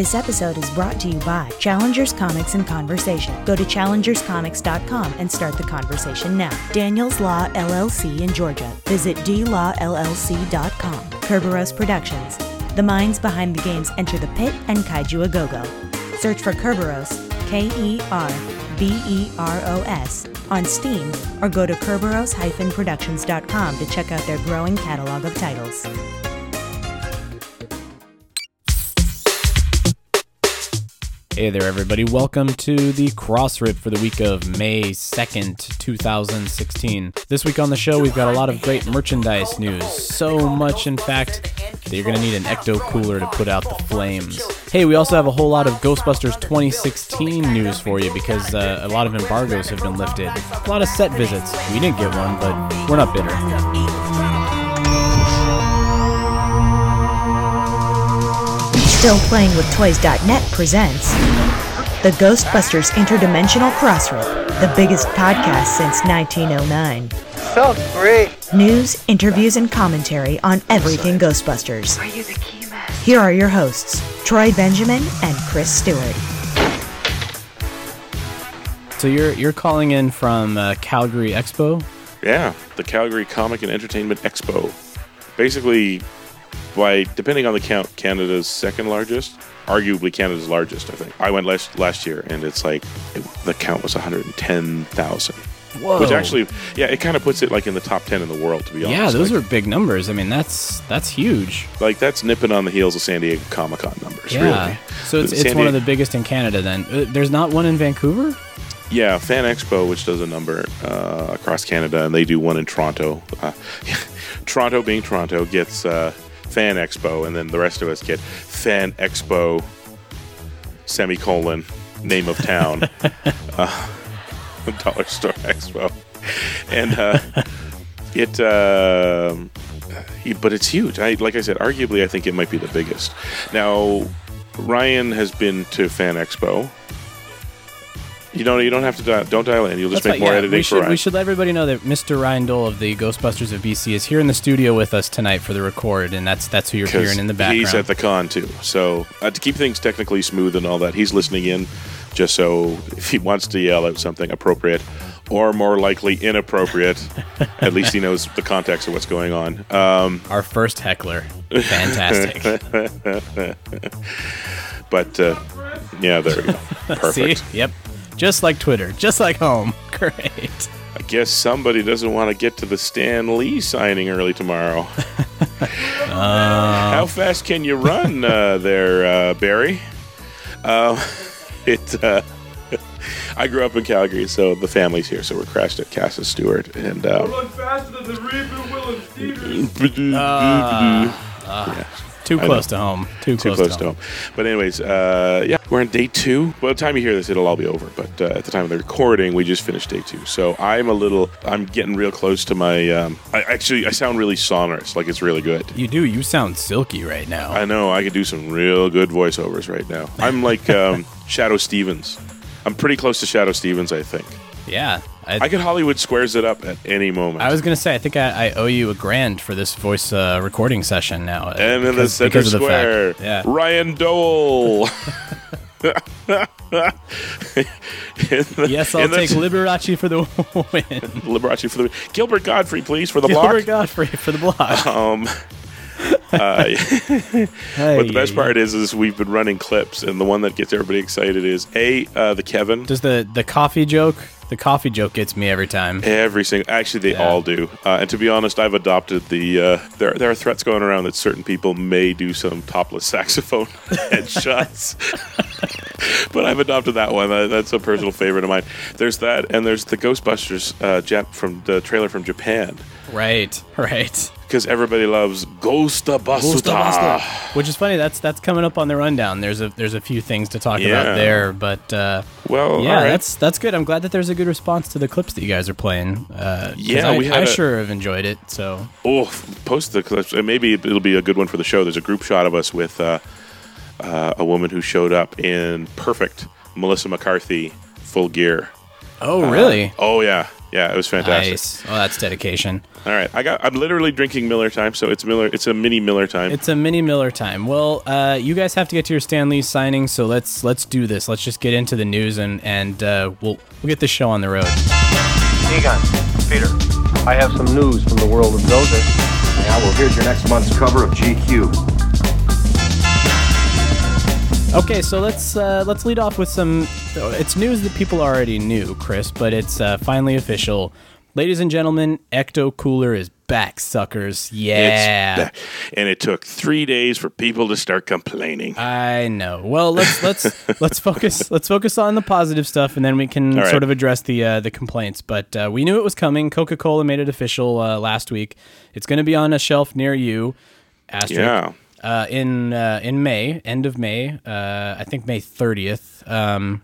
This episode is brought to you by Challengers Comics and Conversation. Go to challengerscomics.com and start the conversation now. Daniels Law LLC in Georgia. Visit dlawllc.com. Kerberos Productions. The minds behind the games Enter the Pit and Kaiju A Go Go. Search for Kerberos, K E R B E R O S, on Steam or go to kerberos-productions.com to check out their growing catalog of titles. Hey there, everybody. Welcome to the Crossrip for the week of May 2nd, 2016. This week on the show, we've got a lot of great merchandise news. So much, in fact, that you're going to need an ecto cooler to put out the flames. Hey, we also have a whole lot of Ghostbusters 2016 news for you because uh, a lot of embargoes have been lifted. A lot of set visits. We didn't get one, but we're not bitter. Still Playing with Toys.net presents the Ghostbusters Interdimensional Crossrip, the biggest podcast since 1909. Felt great. News, interviews, and commentary on everything Ghostbusters. Are you the key man? Here are your hosts, Troy Benjamin and Chris Stewart. So you're you're calling in from uh, Calgary Expo. Yeah, the Calgary Comic and Entertainment Expo. Basically, by depending on the count, Canada's second largest, arguably Canada's largest. I think I went last last year, and it's like it, the count was 110,000. Whoa! Which actually, yeah, it kind of puts it like in the top 10 in the world. To be honest, yeah, those like, are big numbers. I mean, that's that's huge. like that's nipping on the heels of San Diego Comic Con numbers. Yeah. really. So it's, it's one of the biggest in Canada. Then uh, there's not one in Vancouver. Yeah, Fan Expo, which does a number uh, across Canada, and they do one in Toronto. Uh, Toronto, being Toronto, gets uh, Fan Expo, and then the rest of us get Fan Expo, semicolon, name of town, uh, Dollar Store Expo, and uh, it. um but it's huge. I like I said, arguably, I think it might be the biggest. Now, Ryan has been to Fan Expo. You don't. You don't have to. Dial, don't dial in. You'll just That's make fine, more yeah, editing we for should, Ryan. we should let everybody know that Mr. Ryan Dole of the Ghostbusters of BC is here in the studio with us tonight for the record, and that's that's who you're hearing in the background. He's at the con too. So uh, to keep things technically smooth and all that, he's listening in just so if he wants to yell out something appropriate or more likely inappropriate, at least he knows the context of what's going on. Um, Our first heckler. Fantastic. but uh, yeah, there we go. Perfect. See? Yep. Just like Twitter. Just like home. Great. I guess somebody doesn't want to get to the Stan Lee signing early tomorrow. How fast can you run uh, there, uh, Barry? Uh, it. Uh, I grew up in Calgary, so the family's here. So we're crashed at Casa Stewart, and um, Run faster than the Reboot Will and Stevens. Too close to home. Too, too close to home. But anyways, uh, yeah, we're on day two. By the time you hear this, it'll all be over. But uh, at the time of the recording, we just finished day two. So I'm a little, I'm getting real close to my. Um, I actually, I sound really sonorous, like it's really good. You do. You sound silky right now. I know I could do some real good voiceovers right now. I'm like um, Shadoe Stevens. I'm pretty close to Shadoe Stevens, I think. yeah. I, I could Hollywood squares it up at any moment. I was gonna say, I think I, I owe you a grand for this voice uh, recording session now. uh, and in the because- center because of the square, fact- Yeah. Ryan Dole. The- Yes, I'll take Liberace for the win. Liberace for the win. Gilbert Gottfried, please for the Gilbert block. Gilbert Gottfried for the block. Um, uh, but the best part is, is we've been running clips, and the one that gets everybody excited is a uh, the Kevin. Does the the coffee joke? The coffee joke gets me every time. Every single, actually, they Yeah. all do. Uh, and to be honest, I've adopted the. Uh, there, there are threats going around that certain people may do some topless saxophone headshots. but I've adopted that one. Uh, that's a personal favorite of mine. There's that, and there's the Ghostbusters uh, Jap from the trailer from Japan, Right, right. Because everybody loves Ghostbusters. Which is funny. That's that's coming up on the rundown. There's a there's a few things to talk Yeah. about there, but uh, Well, yeah, right. that's that's good. I'm glad that there's a good response to the clips that you guys are playing. Uh, Yeah, I, we had I a- sure have enjoyed it. So Oh, post the clips. Maybe it'll be a good one for the show. There's a group shot of us with uh, uh, a woman who showed up in perfect Melissa McCarthy full gear. oh really? Oh yeah, Yeah, it was fantastic. Nice. Oh, that's dedication. All right, I got. I'm literally drinking Miller time, so it's Miller. It's a mini Miller time. It's a mini Miller time. Well, uh, you guys have to get to your Stan Lee signing, so let's let's do this. Let's just get into the news and and uh, we'll we'll get this show on the road. Egon, Peter, I have some news from the world of Gozer. Yeah, well, here's your next month's cover of GQ. Okay, so let's uh, let's lead off with some. It's news that people already knew, Chris, but it's uh, finally official. Ladies and gentlemen, Ecto Cooler is back, suckers. Yeah, It's- and it took three days for people to start complaining. I know. Well, let's let's let's focus let's focus on the positive stuff, and then we can right. sort of address the uh, the complaints. But uh, we knew it was coming. Coca Cola made it official uh, last week. It's going to be on a shelf near you. Asterisk. Yeah. Uh, in uh, in May, end of May, uh, I think May thirtieth. Um,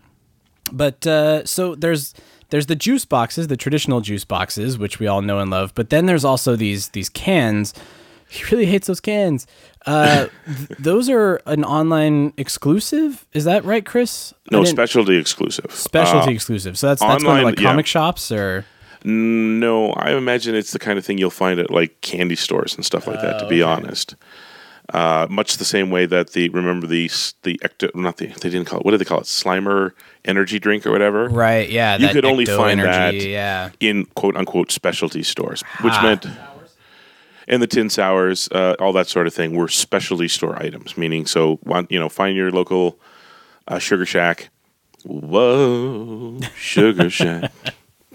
but uh, so there's there's the juice boxes, the traditional juice boxes, which we all know and love. But then there's also these these cans. He really hates those cans. Uh, th- those are an online exclusive. Is that right, Chris? No, specialty exclusive. specialty Uh, exclusive. So that's that's going to online, like yeah. comic shops or No, I imagine it's the kind of thing you'll find at like candy stores and stuff like that. To be honest, uh, much the same way that the remember the the ecto not the they didn't call it what did they call it Slimer energy drink or whatever. right. Yeah, You could only find energy, that Yeah. in quote unquote specialty stores, which Ah. meant and the tin sours, uh, all that sort of thing were specialty store items. Meaning, so want you know find your local uh, sugar shack. Whoa, sugar shack.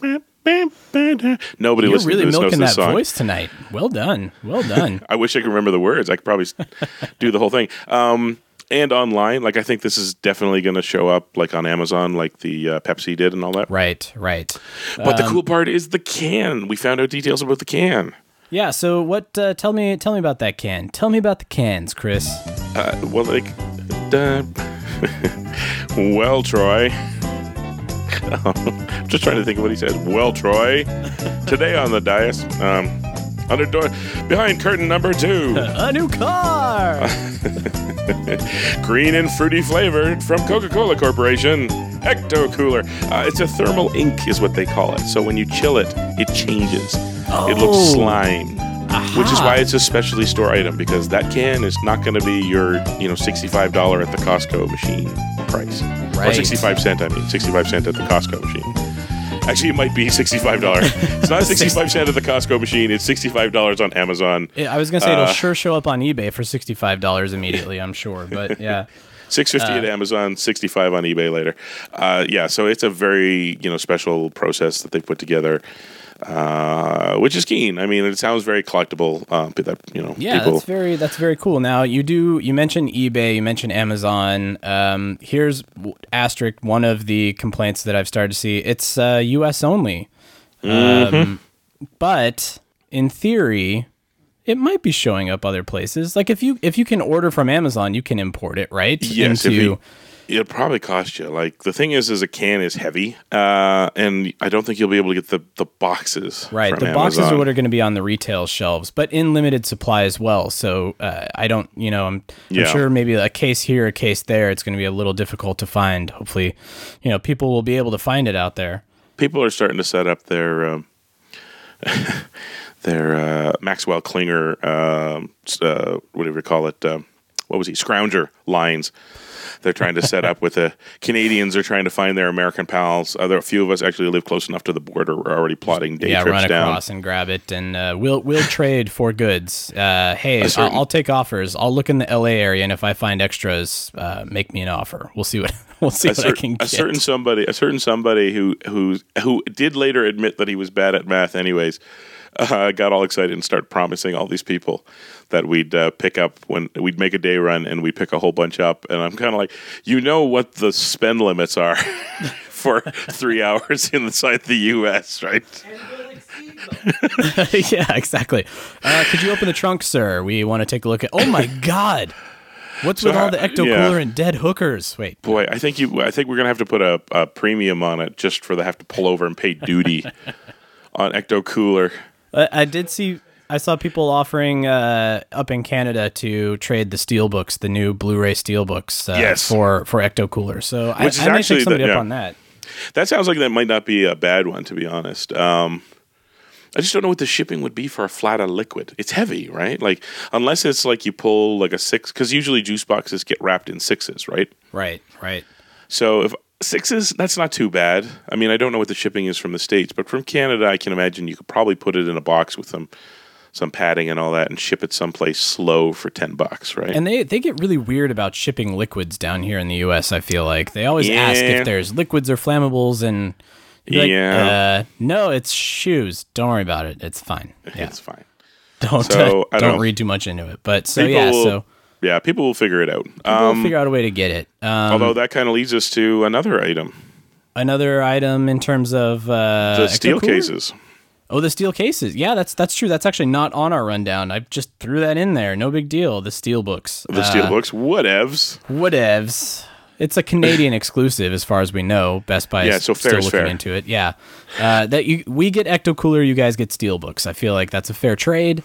Nobody You're really to milking that song. voice tonight. Well done. Well done. I wish I could remember the words. I could probably do the whole thing. Um, and online, like I think this is definitely going to show up, like on Amazon, like the uh, Pepsi did, and all that. right. Right. But the Um, cool part is the can. We found out details about the can. Yeah. So what? Uh, tell me. Tell me about that can. Tell me about the cans, Chris. Uh, well, like, well, Troy. I'm just trying to think of what he said. Well, Troy, today on the dais, um, under door, behind curtain number two, A new car. green and fruity flavored from Coca-Cola Corporation, Ecto Cooler. Uh, it's a thermal ink, is what they call it. So when you chill it, it changes. It looks Oh. slime. Which is why it's a specialty store item because that can is not going to be your, you know, sixty-five dollar at the Costco machine price, or sixty-five cent. I mean, sixty-five cent at the Costco machine. Actually, it might be sixty-five dollars. It's not sixty-five cent at the Costco machine. It's sixty-five dollars on Amazon. Yeah, I was gonna say it'll Uh, sure show up on eBay for sixty five dollars immediately. I'm sure, but yeah, Six fifty Uh, at Amazon, sixty five on eBay later. Uh, yeah, so it's a very you know special process that they put together, uh, which is keen. I mean, it sounds very collectible. Uh, but that you know, yeah, people. that's very that's very cool. Now you do you mentioned eBay, you mentioned Amazon. Um, here's asterisk one of the complaints that I've started to see. It's uh, U.S. only, Mm-hmm. um, but in theory. It might be showing up other places. Like if you if you can order from Amazon, you can import it, right? Yes, if you, it'll probably cost you. Like the thing is, is a can is heavy, uh, and I don't think you'll be able to get the, the boxes. Right. The boxes are what are going to be on the retail shelves, but in limited supply as well. So uh, I don't, you know, I'm, I'm sure maybe a case here, a case there. It's going to be a little difficult to find. Hopefully, you know, people will be able to find it out there. people are starting to set up their um, their uh, Maxwell Klinger, um, s- uh, whatever you call it. Um, what was he? Scrounger lines. They're trying to set up with the Canadians. Are trying to find their American pals. Are a few of us actually live close enough to the border. We're already plotting day yeah, trips run down. across and grab it, and uh, we'll we'll trade for goods. Uh, hey, certain- I'll, I'll take offers. I'll look in the L.A. area, and if I find extras, uh, make me an offer. We'll see what we'll see what I can a certain somebody, a certain somebody who who who did later admit that he was bad at math, anyways, uh, got all excited and started promising all these people that we'd uh, pick up when we'd make a day run and we'd pick a whole bunch up. And I'm kind of like, you know what the spend limits are for three hours inside the U.S., right? yeah, exactly. Uh, could you open the trunk, sir? We want to take a look at. Oh my God! What's with all the ecto yeah. cooler and dead hookers? Wait, Boy, I think you. I think we're gonna have to put a, a premium on it just for the have to pull over and pay duty on Ecto Cooler. I, I did see. I saw people offering uh, up in Canada to trade the steelbooks, the new Blu-ray steelbooks, uh, Yes. for for ecto cooler. So I, Which is I may actually take the- somebody yeah. up on that. That sounds like that might not be a bad one, to be honest. Um, I just don't know what the shipping would be for a flat of liquid. It's heavy, right? Like unless it's like you pull like a six, because usually juice boxes get wrapped in sixes, right? Right, right. So if sixes, that's not too bad. I mean, I don't know what the shipping is from the states, but from Canada, I can imagine you could probably put it in a box with some some padding and all that, and ship it someplace slow for ten bucks, right? And they they get really weird about shipping liquids down here in the U.S. I feel like they always ask if there's liquids or flammables, and like, Yeah. uh, no, it's shoes. Don't worry about it. It's fine. Yeah, It's fine. don't So, I don't don't- read too much into it. But so People yeah, will- so Yeah, people will figure it out. we'll Um, figure out a way to get it. Um, although that kind of leads us to another item: another item in terms of uh, the steel cases. Oh, the steel cases. Yeah, that's that's true. That's actually not on our rundown. I just threw that in there. No big deal. The steel books. The steel books, whatevs. Whatevs. It's a Canadian exclusive, as far as we know. Best Buy Yeah, is so still looking fair. into it. Yeah, uh, that you we get Ecto Cooler, you guys get steel books. I feel like that's a fair trade.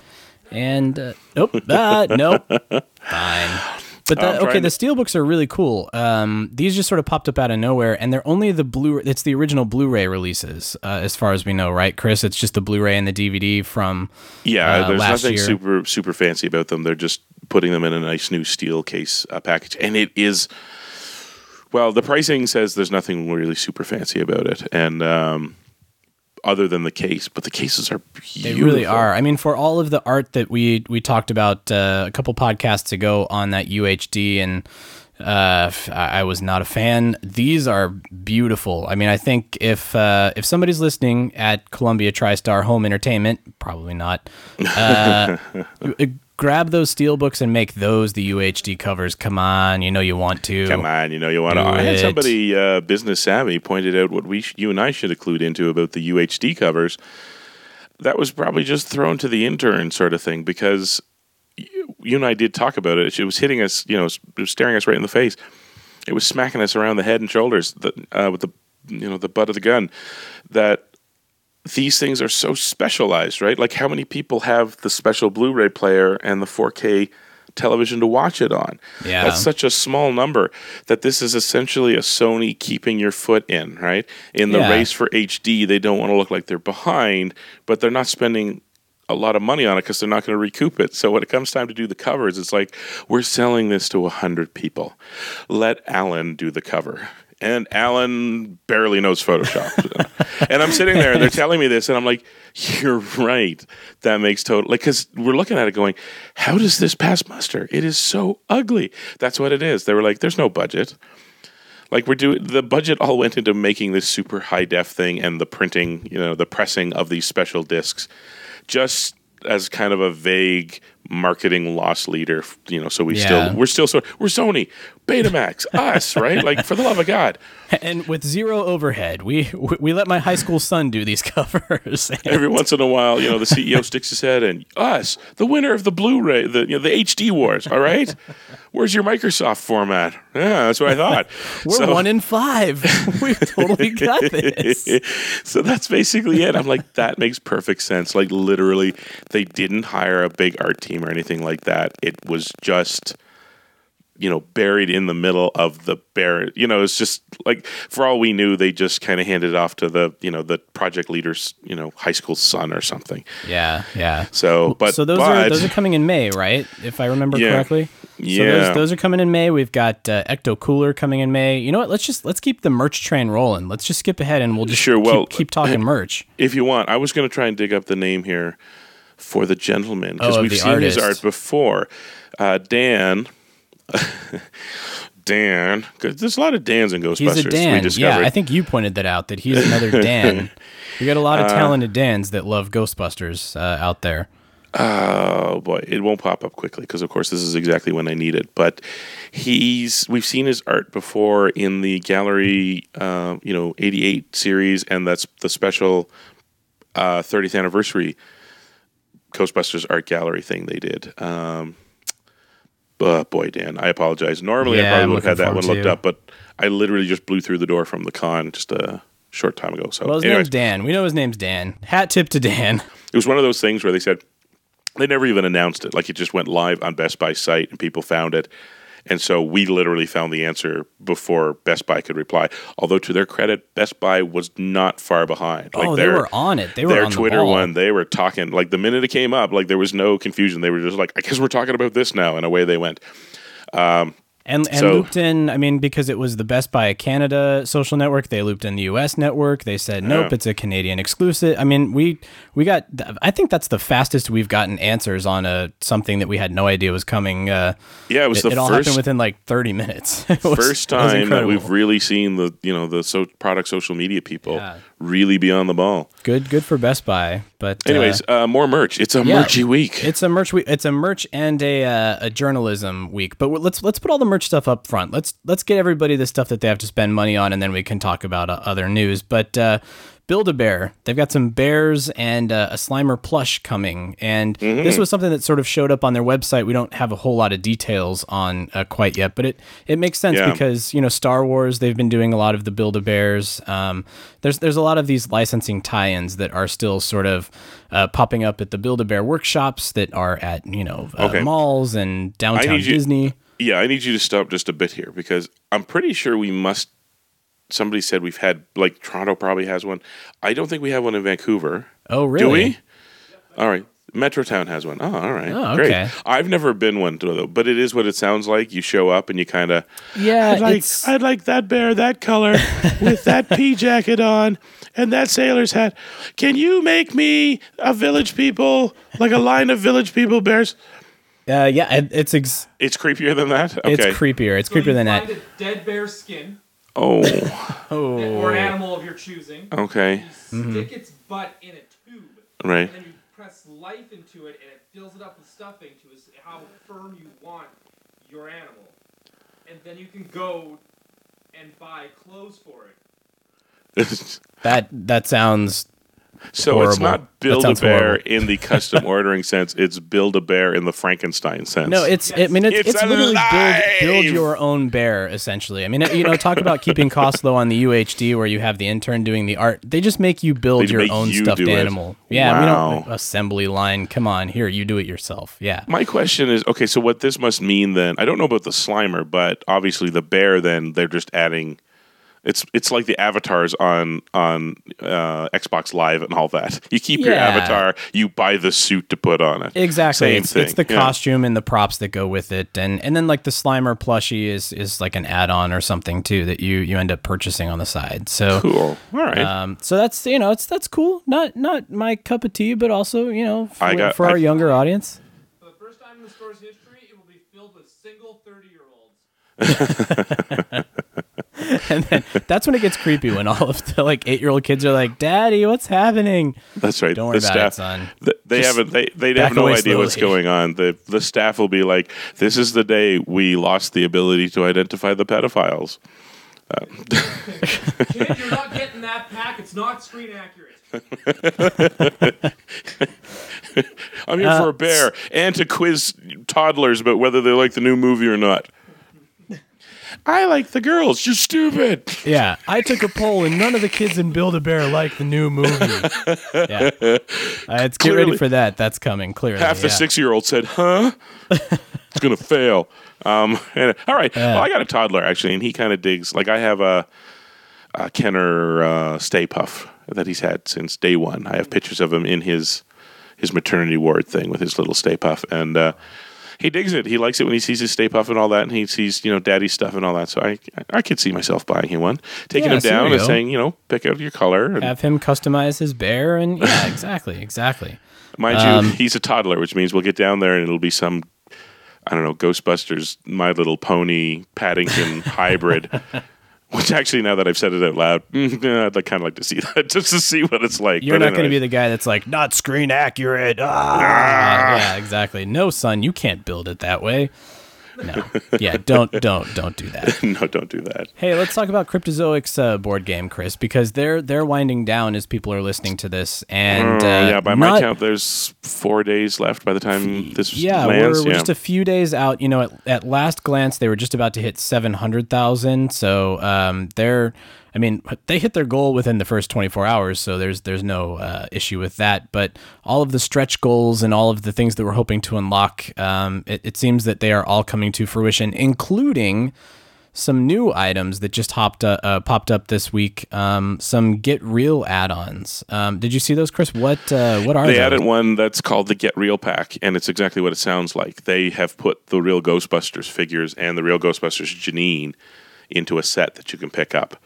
And uh, nope, uh, nope, fine. But okay, the to- steel books are really cool. Um, these just sort of popped up out of nowhere, and they're only the blue. It's the original Blu-ray releases, uh, as far as we know, right, Chris? It's just the Blu-ray and the DVD from Yeah, uh, there's nothing year. super super fancy about them. They're just putting them in a nice new steel case uh, package, and it is. Well, the pricing says there's nothing really super fancy about it, and um, other than the case, but the cases are beautiful. They really are. I mean, for all of the art that we we talked about uh, a couple podcasts ago on that UHD, and uh, I I was not a fan. These are beautiful. I mean, I think if uh, if somebody's listening at Columbia TriStar Home Entertainment, probably not. Grab those steel books and make those the UHD covers. Come on, you know you want to. Come on, you know you want to. I had somebody uh, business savvy pointed out what we, sh- you and I should have clued into about the UHD covers. That was probably just thrown to the intern sort of thing because you, you and I did talk about it. It was hitting us, you know, it was staring us right in the face. It was smacking us around the head and shoulders the, uh, with the, you know, the butt of the gun. That these things are so specialized, right? Like how many people have the special Blu-ray player and the 4K television to watch it on? Yeah. That's such a small number that this is essentially a Sony keeping your foot in, right? In the Yeah. race for HD, they don't want to look like they're behind, but they're not spending a lot of money on it because they're not going to recoup it. So when it comes time to do the covers, it's like we're selling this to a hundred people. Let Alan do the cover. And Alan barely knows Photoshop. and I'm sitting there and they're telling me this, and I'm like, you're right. That makes total, like, because we're looking at it going, how does this pass muster? It is so ugly. That's what it is. They were like, there's no budget. Like we're doing the budget all went into making this super high def thing and the printing, you know, the pressing of these special discs, just as kind of a vague marketing loss leader, you know. So we Yeah. still we're still so we're Sony, Betamax, us, right? Like for the love of God, And with zero overhead, we we let my high school son do these covers. every once in a while, you know, the CEO sticks his head and us, the winner of the Blu-ray, the you know the HD wars. All right, where's your Microsoft format? Yeah, that's what I thought. We're So- one in five. we totally got this. so that's basically it. I'm like, that makes perfect sense. Like literally, they didn't hire a big art team or anything like that. It was just, you know, buried in the middle of the bear. You know, it's just like for all we knew, they just kind of handed it off to the, you know, the project leader's, you know, high school son or something. Yeah, yeah. So, but so those but, are those are coming in May, right? If I remember Yeah. correctly. So Yeah. those, those are coming in May. We've got uh, Ecto Cooler coming in May. You know what? Let's just let's keep the merch train rolling. Let's just skip ahead and we'll just Sure, keep, well, keep talking merch. if you want, I was going to try and dig up the name here for the gentleman because Oh, we've seen his art before. Uh, Dan, Dan, there's a lot of Dans in Ghostbusters. He's a Dan. discovered. Yeah, I think you pointed that out that he's another Dan. we got a lot Uh, of talented Dans that love Ghostbusters uh, out there. Oh boy, it won't pop up quickly because, of course, this is exactly when I need it. But he's we've seen his art before in the gallery, uh, you know, '88 series, and that's the special uh, 30th anniversary Ghostbusters art gallery thing they did. Um, uh, boy, Dan, I apologize. Normally, Yeah, I probably would have had that one looked to. up, but I literally just blew through the door from the con just a short time ago. So, Well, his anyways, name's Dan. We know his name's Dan. Hat tip to Dan. it was one of those things where they said they never even announced it. Like it just went live on Best Buy site and people found it. And so we literally found the answer before Best Buy could reply. Although to their credit, Best Buy was not far behind. oh, they were on it. They were their on the Twitter ball. one, they were talking like the minute it came up, like there was no confusion. They were just like, I guess we're talking about this now, and away they went. Um, And, and So- looped in, I mean, because it was the Best Buy Canada social network, they looped in the US network. They said, nope, Yeah. it's a Canadian exclusive. I mean, we we got, I think that's the fastest we've gotten answers on a something that we had no idea was coming. Uh, Yeah, it was it, the it all first happened within like 30 minutes. It was- first time that we've really seen the you know the so product social media people Yeah. really be on the ball. good, good for Best Buy. But uh, Anyways, uh, more merch. It's a yeah, merchy week. It's a merch week. It's a merch and a uh, a journalism week. But let's let's put all the merch stuff up front. Let's let's get everybody the stuff that they have to spend money on, and then we can talk about uh, other news. But uh, Build a Bear. They've got some bears and uh, a Slimer plush coming, and Mm-hmm. this was something that sort of showed up on their website. We don't have a whole lot of details on uh, quite yet, but it it makes sense Yeah. because you know Star Wars. They've been doing a lot of the Build a Bears. Um, there's there's a lot of these licensing tie-ins that are still sort of uh, popping up at the Build a Bear workshops that are at you know uh, Okay. malls and downtown need you- Disney. yeah, I need you to stop just a bit here because I'm pretty sure we must. Somebody said we've had like Toronto probably has one. I don't think we have one in Vancouver. Oh, really? Do we? All right. Metrotown has one. Oh, all right. Oh, Great. I've never been one though, but it is what it sounds like. You show up and you kind of Yeah, I'd like I'd like that bear, that color, with that pea jacket on and that sailor's hat. Can you make me a village people, like a line of village people bears? uh, yeah, it's ex- It's creepier than that. Okay. it's creepier. It's So creepier you than that. a dead bear skin oh, or an animal of your choosing. okay. You Mm-hmm. stick its butt in a tube. Right. And then you press life into it, and it fills it up with stuffing to how firm you want your animal. And then you can go and buy clothes for it. That that sounds so it's not build a bear horrible. in the custom ordering sense. It's build a bear in the Frankenstein sense. no. It's I mean it's, It's it's, literally build, build your own bear essentially. I mean you know talk about keeping costs low on the UHD where you have the intern doing the art. They just make you build They your own you stuffed do it. animal. Yeah, we don't assembly line. Come on, here you do it yourself. Yeah. My question is okay, so what this must mean then? I don't know about the Slimer, but obviously the bear. Then they're just adding. It's it's like the avatars on on uh, Xbox Live and all that. You keep your Yeah. avatar, you buy the suit to put on it. Exactly. Same it's, thing. it's the yeah. costume and the props that go with it, and and then like the Slimer plushie is is like an add-on or something too that you you end up purchasing on the side. So Cool. All right. um, so that's you know it's that's cool. Not not my cup of tea, but also you know for, I got- for I- our younger audience. For the first time in the store's history, it will be filled with single 30 year olds. And then that's when it gets creepy when all of the like eight year old kids are like, "Daddy, what's happening?" That's right. Don't worry the about it, staff, son. th- they Just haven't. They they have no away idea what's going on. The the staff will be like, "This is the day we lost the ability to identify the pedophiles." Kid, you're not getting that pack. It's not screen accurate. I'm here Uh, for a bear and to quiz toddlers about whether they like the new movie or not. I like the girls. You're stupid. Yeah, I took a poll and none of the kids in Build a Bear like the new movie. yeah, uh, it's get ready for that. That's coming. Clearly, Half the yeah. six year old said, "Huh." it's gonna fail. Um, and, all right. Well, I got a toddler actually, and he kind of digs. Like I have a, a Kenner uh, Stay Puff that he's had since day one. I have pictures of him in his his maternity ward thing with his little Stay Puff, and uh, he digs it. He likes it when he sees his Stay Puff and all that, and he sees you know daddy stuff and all that. So I I could see myself buying him one, taking Yeah, him down and saying you know pick out your color. And have him customize his bear and yeah exactly exactly Mind Um, you, he's a toddler, which means we'll get down there and it'll be some, I don't know, Ghostbusters, My Little Pony, Paddington hybrid. Which actually, now that I've said it out loud, I'd like, kind of like to see that just to see what it's like. you're But not going to be the guy that's like not screen accurate ah! yeah exactly no son you can't build it that way no yeah don't don't don't do that no, don't do that. hey let's talk about cryptozoic's uh, board game chris because they're they're winding down as people are listening to this and Uh, uh, yeah, by my count, there's four days left by the time this yeah, lands. we're, we're yeah. just a few days out. You know, at, at last glance, they were just about to hit seven hundred thousand. So um, they're I mean, they hit their goal within the first 24 hours, so there's there's no uh, issue with that. But all of the stretch goals and all of the things that we're hoping to unlock, um, it, it seems that they are all coming to fruition, including some new items that just hopped uh, uh, popped up this week. Um, some Get Real add-ons. Um, did you see those, Chris? What uh, what are They those? added one that's called the Get Real Pack, and it's exactly what it sounds like. They have put the real Ghostbusters figures and the real Ghostbusters Janine into a set that you can pick up.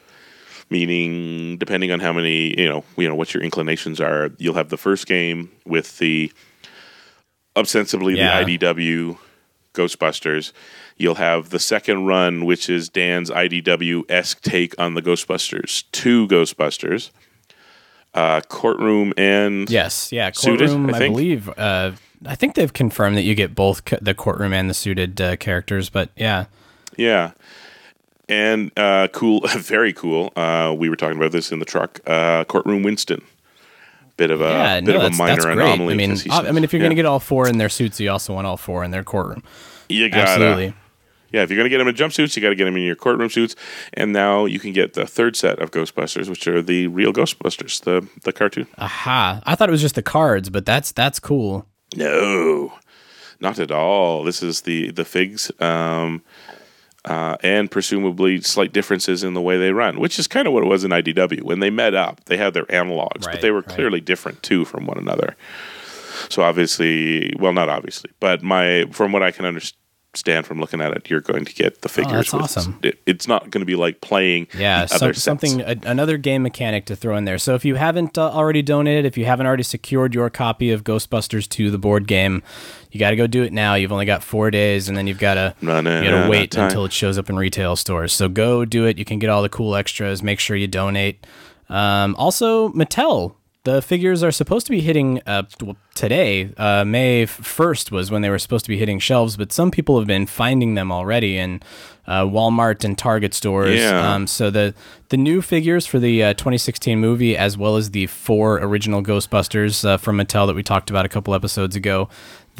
Meaning, depending on how many, you know, you know what your inclinations are, you'll have the first game with the ostensibly Yeah. the IDW Ghostbusters. You'll have the second run, which is Dan's IDW esque take on the Ghostbusters, two Ghostbusters, uh, courtroom and Yes, yeah, Suited, courtroom. I I, think? believe. Uh, I think they've confirmed that you get both co- the courtroom and the suited uh, characters. But yeah, Yeah. And uh, cool, very cool. Uh, we were talking about this in the truck. Uh, Courtroom Winston, bit of a yeah, bit no, of a that's, minor that's anomaly. I mean, I mean, if you're yeah. going to get all four in their suits, you also want all four in their courtroom. you gotta, Absolutely. yeah. If you're gonna get them in jumpsuits, you got to get them in your courtroom suits. And now you can get the third set of Ghostbusters, which are the real Ghostbusters, the the cartoon. Aha! I thought it was just the cards, but that's that's cool. No, not at all. This is the the figs, um, uh, and presumably slight differences in the way they run, which is kind of what it was in IDW when they met up. They had their analogs, but they were right. clearly different too from one another. So obviously, well, not obviously, but my from what I can understand from looking at it, you're going to get the figures. Oh, that's with, awesome. It, it's not going to be like playing Yeah, the other some, sets. something a, another game mechanic to throw in there. So if you haven't uh, already donated, if you haven't already secured your copy of Ghostbusters 2, the board game, you got to go do it now. You've only got four days, and then you've got to you got to wait until it shows up in retail stores. So go do it. You can get all the cool extras. Make sure you donate. Um, also, Mattel. The figures are supposed to be hitting uh, today. Uh, May 1st was when they were supposed to be hitting shelves, but some people have been finding them already in uh, Walmart and Target stores. Yeah. Um, so the the new figures for the uh, 2016 movie, as well as the four original Ghostbusters uh, from Mattel that we talked about a couple episodes ago,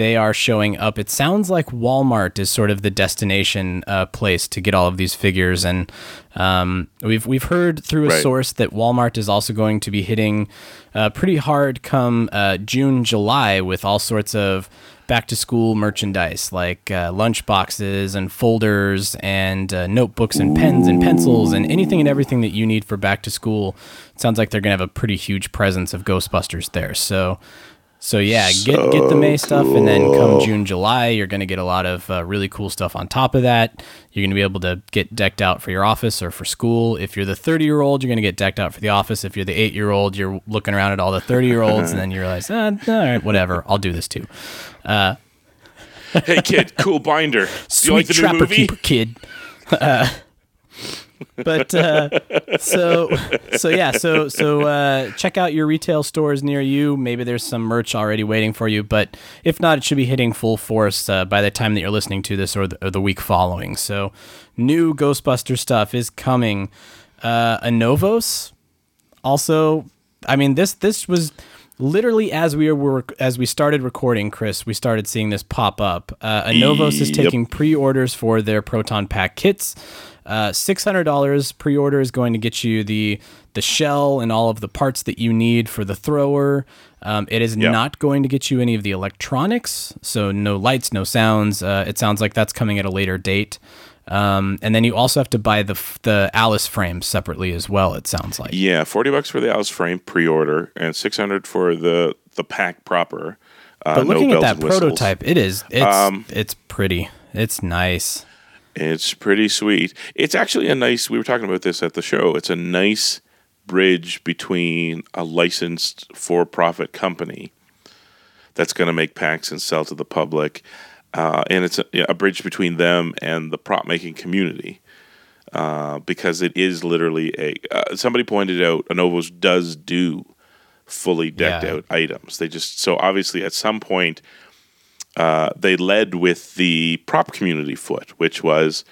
they are showing up. It sounds like Walmart is sort of the destination uh, place to get all of these figures, and um, we've we've heard through a Right. source that Walmart is also going to be hitting uh, pretty hard come uh, June July with all sorts of back to school merchandise like uh, lunch boxes and folders and uh, notebooks and pens and pencils and anything and everything that you need for back to school. It sounds like they're going to have a pretty huge presence of Ghostbusters there. So so yeah, get get the May stuff, and then come June, July, you're going to get a lot of uh, really cool stuff on top of that. You're going to be able to get decked out for your office or for school. If you're the 30 year old, you're going to get decked out for the office. If you're the eight year old, you're looking around at all the 30 year olds, and then you realize, ah, all right, whatever, I'll do this too. hey kid, cool binder. Do you Sweet like the new Trapper movie? Keeper kid. Uh, but uh, so so yeah so so uh, check out your retail stores near you. Maybe there's some merch already waiting for you, but if not, it should be hitting full force uh, by the time that you're listening to this or the, or the week following. So new Ghostbuster stuff is coming. Uh, Anovos also i mean this this was literally as we were as we started recording chris we started seeing this pop up uh, anovos is taking pre-orders for their proton pack kits uh, $600 pre-order is going to get you the the shell and all of the parts that you need for the thrower um, it is Yeah. not going to get you any of the electronics so no lights no sounds uh, it sounds like that's coming at a later date um, and then you also have to buy the the Alice frame separately as well. It sounds like. Yeah, forty bucks for the Alice frame pre-order, and six hundred for the the pack proper. Uh, But no looking at that prototype, it is it's Um, it's pretty. It's nice. It's pretty sweet. It's actually a nice. We were talking about this at the show. It's a nice bridge between a licensed for-profit company that's going to make packs and sell to the public, uh, and it's a, a bridge between them and the prop making community. Uh, because it is literally a. Uh, somebody pointed out, Anovos does do fully decked Yeah. out items. They just so obviously at some point uh, they led with the prop community foot, which was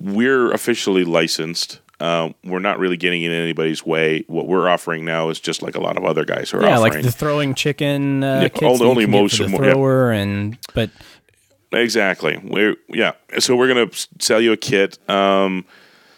we're officially licensed. Uh, we're not really getting in anybody's way. What we're offering now is just like a lot of other guys who are offering. Yeah, offering. like the throwing chicken uh, Yeah, only- that only most the of them- yeah. thrower, and but Exactly. We're yeah. So we're gonna sell you a kit. Um,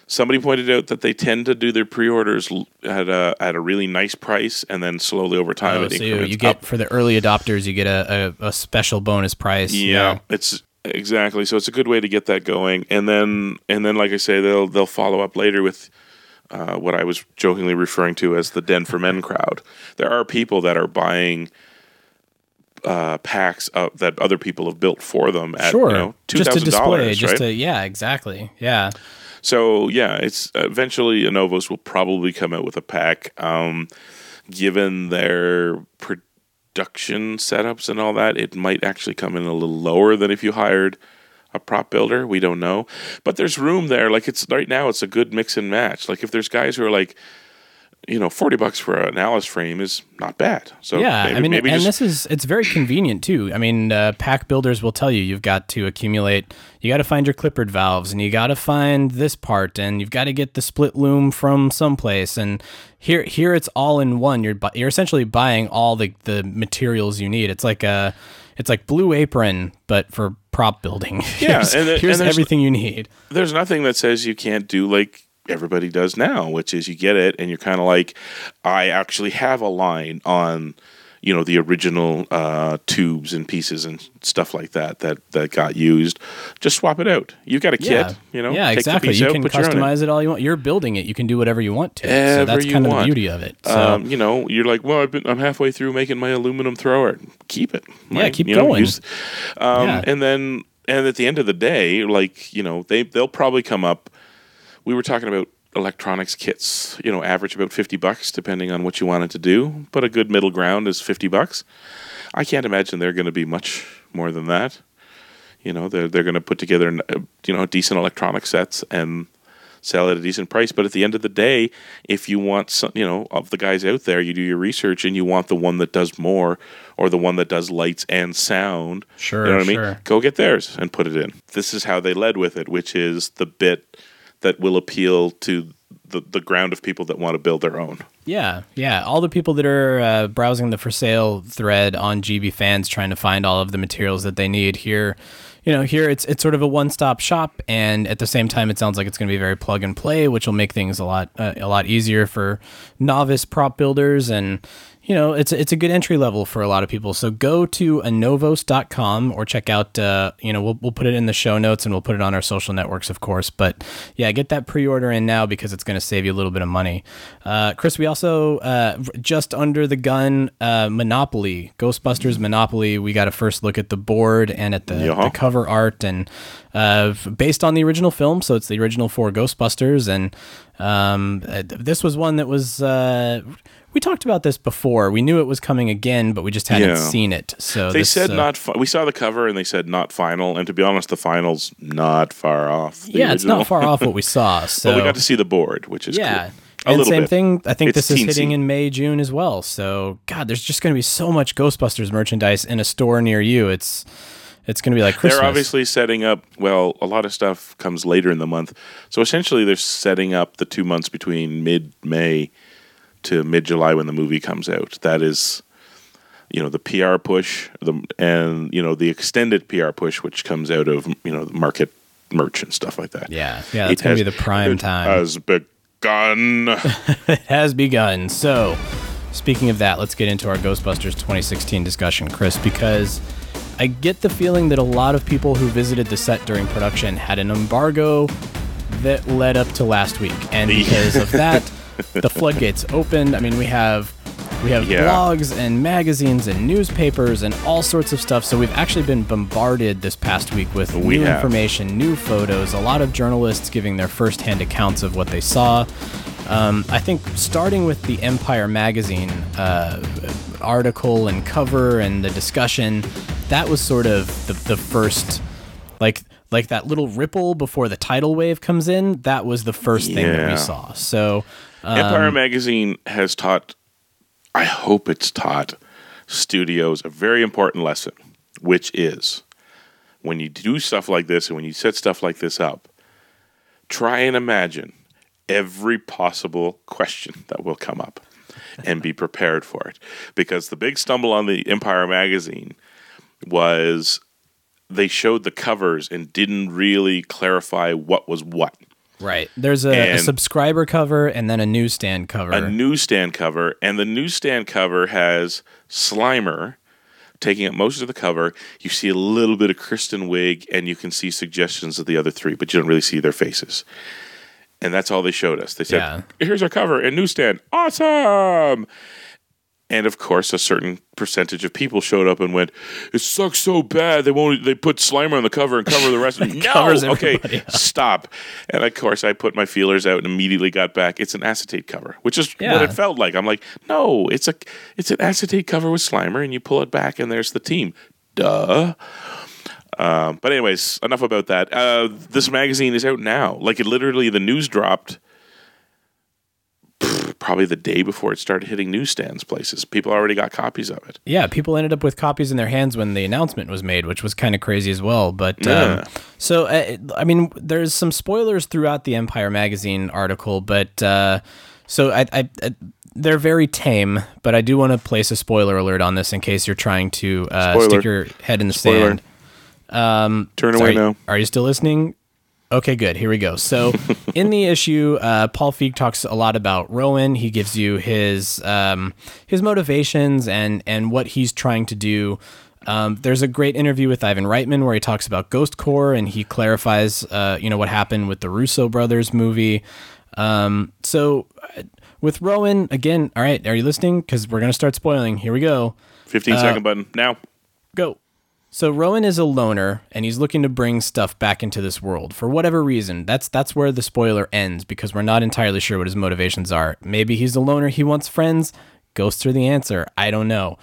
Somebody pointed out that they tend to do their pre-orders at a at a really nice price, and then slowly over time Oh, it so you, get up. for the early adopters, you get a, a, a special bonus price. Yeah, it's exactly. So it's a good way to get that going, and then and then like I say, they'll they'll follow up later with uh, what I was jokingly referring to as the Den for Men crowd. There are people that are buying uh, packs that other people have built for them at sure. you know two just to thousand display, dollars, just right? to yeah, exactly. Yeah. So yeah, it's eventually Anovos will probably come out with a pack. Um, given their production setups and all that, it might actually come in a little lower than if you hired a prop builder. We don't know, but there's room there. Like it's right now, it's a good mix and match. Like if there's guys who are like, you know, forty bucks for an Alice frame is not bad. So yeah, maybe, I mean, maybe and just, this is it's very convenient too. I mean, uh, pack builders will tell you you've got to accumulate, you got to find your Clippard valves, and you got to find this part, and you've got to get the split loom from someplace, and here here it's all in one. You're bu- you're essentially buying all the the materials you need. It's like a it's like Blue Apron, but for prop building. Yeah, here's, and the- here's and everything you need. there's nothing that says you can't do like everybody does now, which is you get it and you're kind of like, I actually have a line on, you know, the original uh, tubes and pieces and stuff like that that that got used. Just swap it out. You've got a kit, Yeah, you know. yeah, exactly. You out, can put your own in. customize it all you want. You're building it. You can do whatever you want to. so that's kind of the beauty of it. So. Um, you know, you're like, well, I've been, I'm halfway through making my aluminum thrower. Keep it. Yeah, keep You know, going. use- um, Yeah. And then, and at the end of the day, like you know, they they'll probably come up. We were talking about electronics kits. You know, average about fifty bucks, depending on what you wanted to do. But a good middle ground is fifty bucks. I can't imagine they're going to be much more than that. You know, they're they're going to put together, uh, you know, decent electronic sets and sell at a decent price. But at the end of the day, if you want some, you know, of the guys out there, you do your research and you want the one that does more or the one that does lights and sound. Sure, You know what I mean? Go get theirs and put it in. This is how they led with it, which is the bit that will appeal to the, the ground of people that want to build their own. Yeah, yeah. All the people that are uh, browsing the for sale thread on GB fans trying to find all of the materials that they need here. You know, here it's it's sort of a one stop shop, and at the same time, it sounds like it's going to be very plug and play, which will make things a lot uh, a lot easier for novice prop builders and. You know, it's it's a good entry level for a lot of people. So go to anovos.com or check out. Uh, you know, we'll we'll put it in the show notes and we'll put it on our social networks, of course. But yeah, get that pre-order in now because it's going to save you a little bit of money. Uh, Chris, we also uh, just under the gun uh, Monopoly, Ghostbusters Monopoly. We got a first look at the board and at the, Yeah. the cover art and uh, based on the original film. So it's the original four Ghostbusters, and um, uh, this was one that was. Uh, we talked about this before. We knew it was coming again, but we just hadn't Yeah. seen it. So They this, said uh, not. Fi- we saw the cover and they said not final. And to be honest, the final's not far off. Yeah, it's not far off what we saw. So but we got to see the board, which is yeah. cool. A and same bit. thing. I think It's this is hitting in May, June as well. So God, there's just going to be so much Ghostbusters merchandise in a store near you. It's it's going to be like Christmas. They're obviously setting up. Well, a lot of stuff comes later in the month, so essentially they're setting up the two months between mid-May to mid-July when the movie comes out. That is, you know, the PR push, the and you know the extended PR push, which comes out of you know the market merch and stuff like that. Yeah, yeah, It that's going to be the prime it time. Has begun. it has begun. So, speaking of that, let's get into our Ghostbusters 2016 discussion, Chris, because I get the feeling that a lot of people who visited the set during production had an embargo that led up to last week, and because of that, the floodgates opened. I mean, we have we have Yeah. blogs and magazines and newspapers and all sorts of stuff. So we've actually been bombarded this past week with We new have. information, new photos, a lot of journalists giving their firsthand accounts of what they saw. Um, I think starting with the Empire magazine uh, article and cover and the discussion, that was sort of the, the first, like like that little ripple before the tidal wave comes in. That was the first thing that we saw. So Empire um, Magazine has taught, I hope it's taught studios a very important lesson, which is when you do stuff like this and when you set stuff like this up, try and imagine every possible question that will come up and be prepared for it. Because the big stumble on the Empire Magazine was they showed the covers and didn't really clarify what was what. Right. There's a, a subscriber cover and then a newsstand cover. a newsstand cover, and the newsstand cover has Slimer taking up most of the cover. You see a little bit of Kristen Wiig, and you can see suggestions of the other three, but you don't really see their faces. And that's all they showed us. They said, Yeah. "Here's our cover and newsstand, awesome!" And of course, a certain percentage of people showed up and went, "It sucks so bad. They won't. They put Slimer on the cover and cover the rest." no, covers okay, up. stop. And of course, I put my feelers out and immediately got back. It's an acetate cover, which is what it felt like. I'm like, no, it's a it's an acetate cover with Slimer, and you pull it back, and there's the team. Duh. Um, but anyways, enough about that. Uh, this magazine is out now. Like it literally, the news dropped probably the day before it started hitting newsstands places. People already got copies of it. Yeah, people ended up with copies in their hands when the announcement was made, which was kind of crazy as well. But Yeah. um, so, uh, I mean, there's some spoilers throughout the Empire magazine article, but uh, so I, I, I, they're very tame. But I do want to place a spoiler alert on this in case you're trying to uh, stick your head in the Spoiler. sand. Um, Turn Sorry, away now. Are you still listening? Okay, good. Here we go. So, in the issue, uh, Paul Feig talks a lot about Rowan. He gives you his um, his motivations and and what he's trying to do. Um, there's a great interview with Ivan Reitman where he talks about Ghost Corps and he clarifies, uh, you know, what happened with the Russo brothers movie. Um, so, uh, with Rowan again, all right, are you listening? Because we're gonna start spoiling. Here we go. 15 second button now. Go. So Rowan is a loner and he's looking to bring stuff back into this world for whatever reason. That's that's where the spoiler ends because we're not entirely sure what his motivations are. Maybe he's a loner, he wants friends. Ghosts are the answer. I don't know.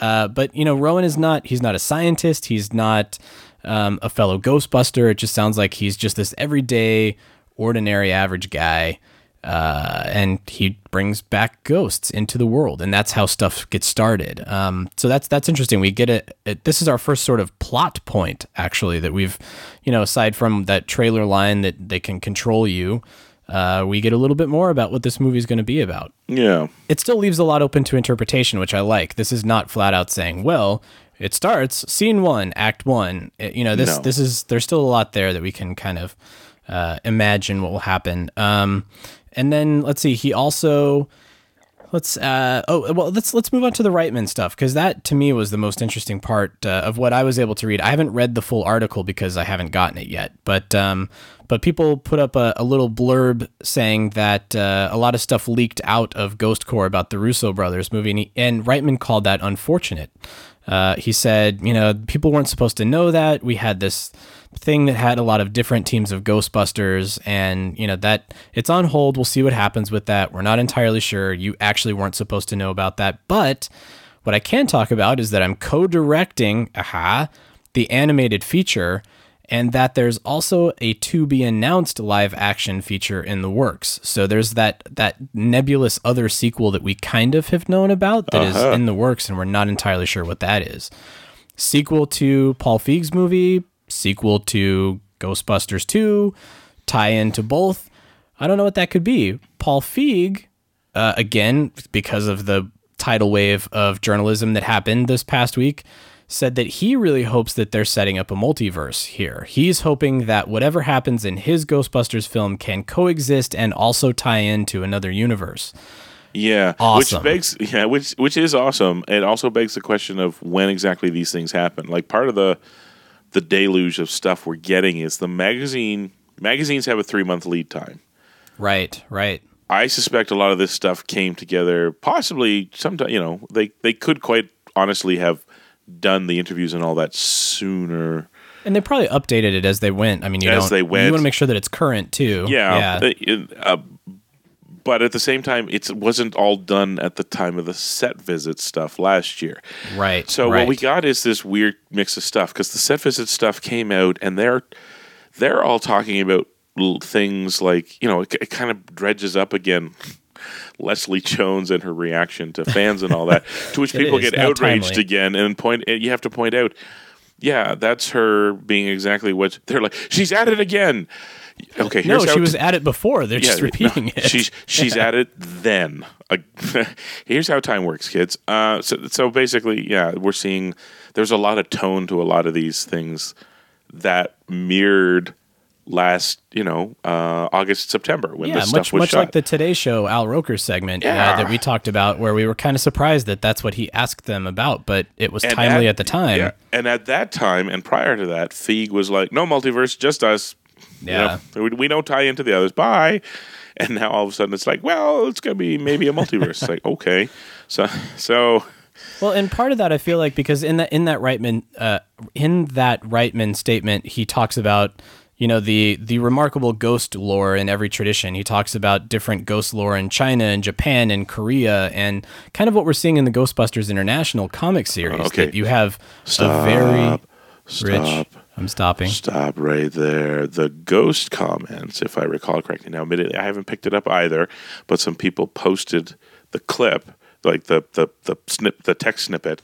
Uh, but you know, Rowan is not. He's not a scientist. He's not um, a fellow Ghostbuster. It just sounds like he's just this everyday, ordinary, average guy uh, and he brings back ghosts into the world, and that's how stuff gets started. Um, so that's that's interesting. We get it, it. This is our first sort of plot point, actually, that we've, you know, aside from that trailer line that they can control you, uh, we get a little bit more about what this movie is going to be about. Yeah. It still leaves a lot open to interpretation, which I like. This is not flat out saying, well. It starts scene one, act one. It- you know, this No. this is there's still a lot there that we can kind of uh, imagine what will happen. Um, and then let's see, he also let's uh, oh well let's let's move on to the Reitman stuff because that to me was the most interesting part uh, of what I was able to read. I haven't read the full article because I haven't gotten it yet, but um, but people put up a, a little blurb saying that uh, a lot of stuff leaked out of Ghost Corps about the Russo brothers movie, and, he, and Reitman called that unfortunate. Uh, he said, you know, people weren't supposed to know that. We had this thing that had a lot of different teams of Ghostbusters, and you know that it's on hold. We'll see what happens with that. We're not entirely sure. You actually weren't supposed to know about that, but what I can talk about is that I'm co-directing, aha, the animated feature, and that there's also a to be announced live action feature in the works. So there's that that nebulous other sequel that we kind of have known about that is uh-huh. in the works, and we're not entirely sure what that is. Sequel to Paul Feig's movie, sequel to Ghostbusters 2, tie in to both. I don't know what that could be. Paul Feig, uh, again, because of the tidal wave of journalism that happened this past week, said that he really hopes that they're setting up a multiverse here. He's hoping that whatever happens in his Ghostbusters film can coexist and also tie into another universe. Yeah, Awesome. which begs yeah, which which is awesome. It also begs the question of when exactly these things happen. Like part of the the deluge of stuff we're getting is the magazine magazines have a 3 month lead time. Right, right. I suspect a lot of this stuff came together possibly sometime, you know, they they could quite honestly have done the interviews and all that sooner. And they probably updated it as they went. I mean, you As don't- they went. You want to make sure that it's current too. Yeah. yeah. uh, but at the same time, it wasn't all done at the time of the set visit stuff last year. Right. So right. what we got is this weird mix of stuff because the set visit stuff came out and they're they're all talking about things like you know it, it kind of dredges up again. Leslie Jones and her reaction to fans and all that, to which people get outraged timely. again, and point. and You have to point out, yeah, that's her being exactly what they're like. She's at it again. Okay, No, how she was at it before. They're just no, repeating it. She's she's at it then. Uh, here's how time works, kids. Uh, so so basically, yeah, we're seeing there's a lot of tone to a lot of these things that mirrored last, you know, uh, August, September when yeah, this stuff much was much shot. like the Today Show Al Roker segment uh, that we talked about, where we were kind of surprised that that's what he asked them about, but it was And timely at, the time. Yeah, and at that time, and prior to that, Feig was like, "No multiverse, just us." You Yeah. know, we, we don't tie into the others. Bye. And now all of a sudden it's like, well, it's gonna be maybe a multiverse. it's like, okay, so so Well, and part of that I feel like because in that in that Reitman uh, in that Reitman statement, he talks about you know the the remarkable ghost lore in every tradition. He talks about different ghost lore in China and Japan and Korea, and kind of what we're seeing in the Ghostbusters International comic series. Okay. that you have Stop. a very stop. rich. I'm stopping. Stop right there. The ghost comments, if I recall correctly. Now, admittedly, I haven't picked it up either, but some people posted the clip, like the the the snip, the text snippet.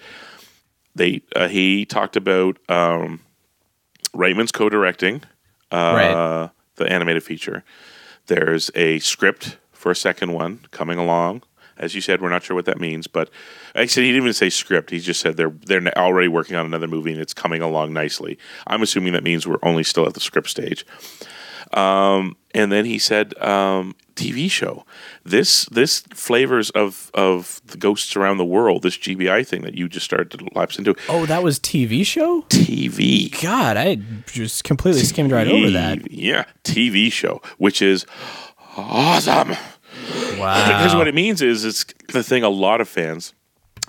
They uh, he talked about um, Reitman's co-directing uh, Right. the animated feature. There's a script for a second one coming along. As you said, we're not sure what that means, but actually, he didn't even say script. He just said they're they're already working on another movie and it's coming along nicely. I'm assuming that means we're only still at the script stage. Um, and then he said um, TV show. This this flavors of of the ghosts around the world. This GBI thing that you just started to lapse into. Oh, that was TV show. TV. God, I just completely skimmed right over that. Yeah, TV show, which is awesome. Wow. Because what it means is it's the thing a lot of fans,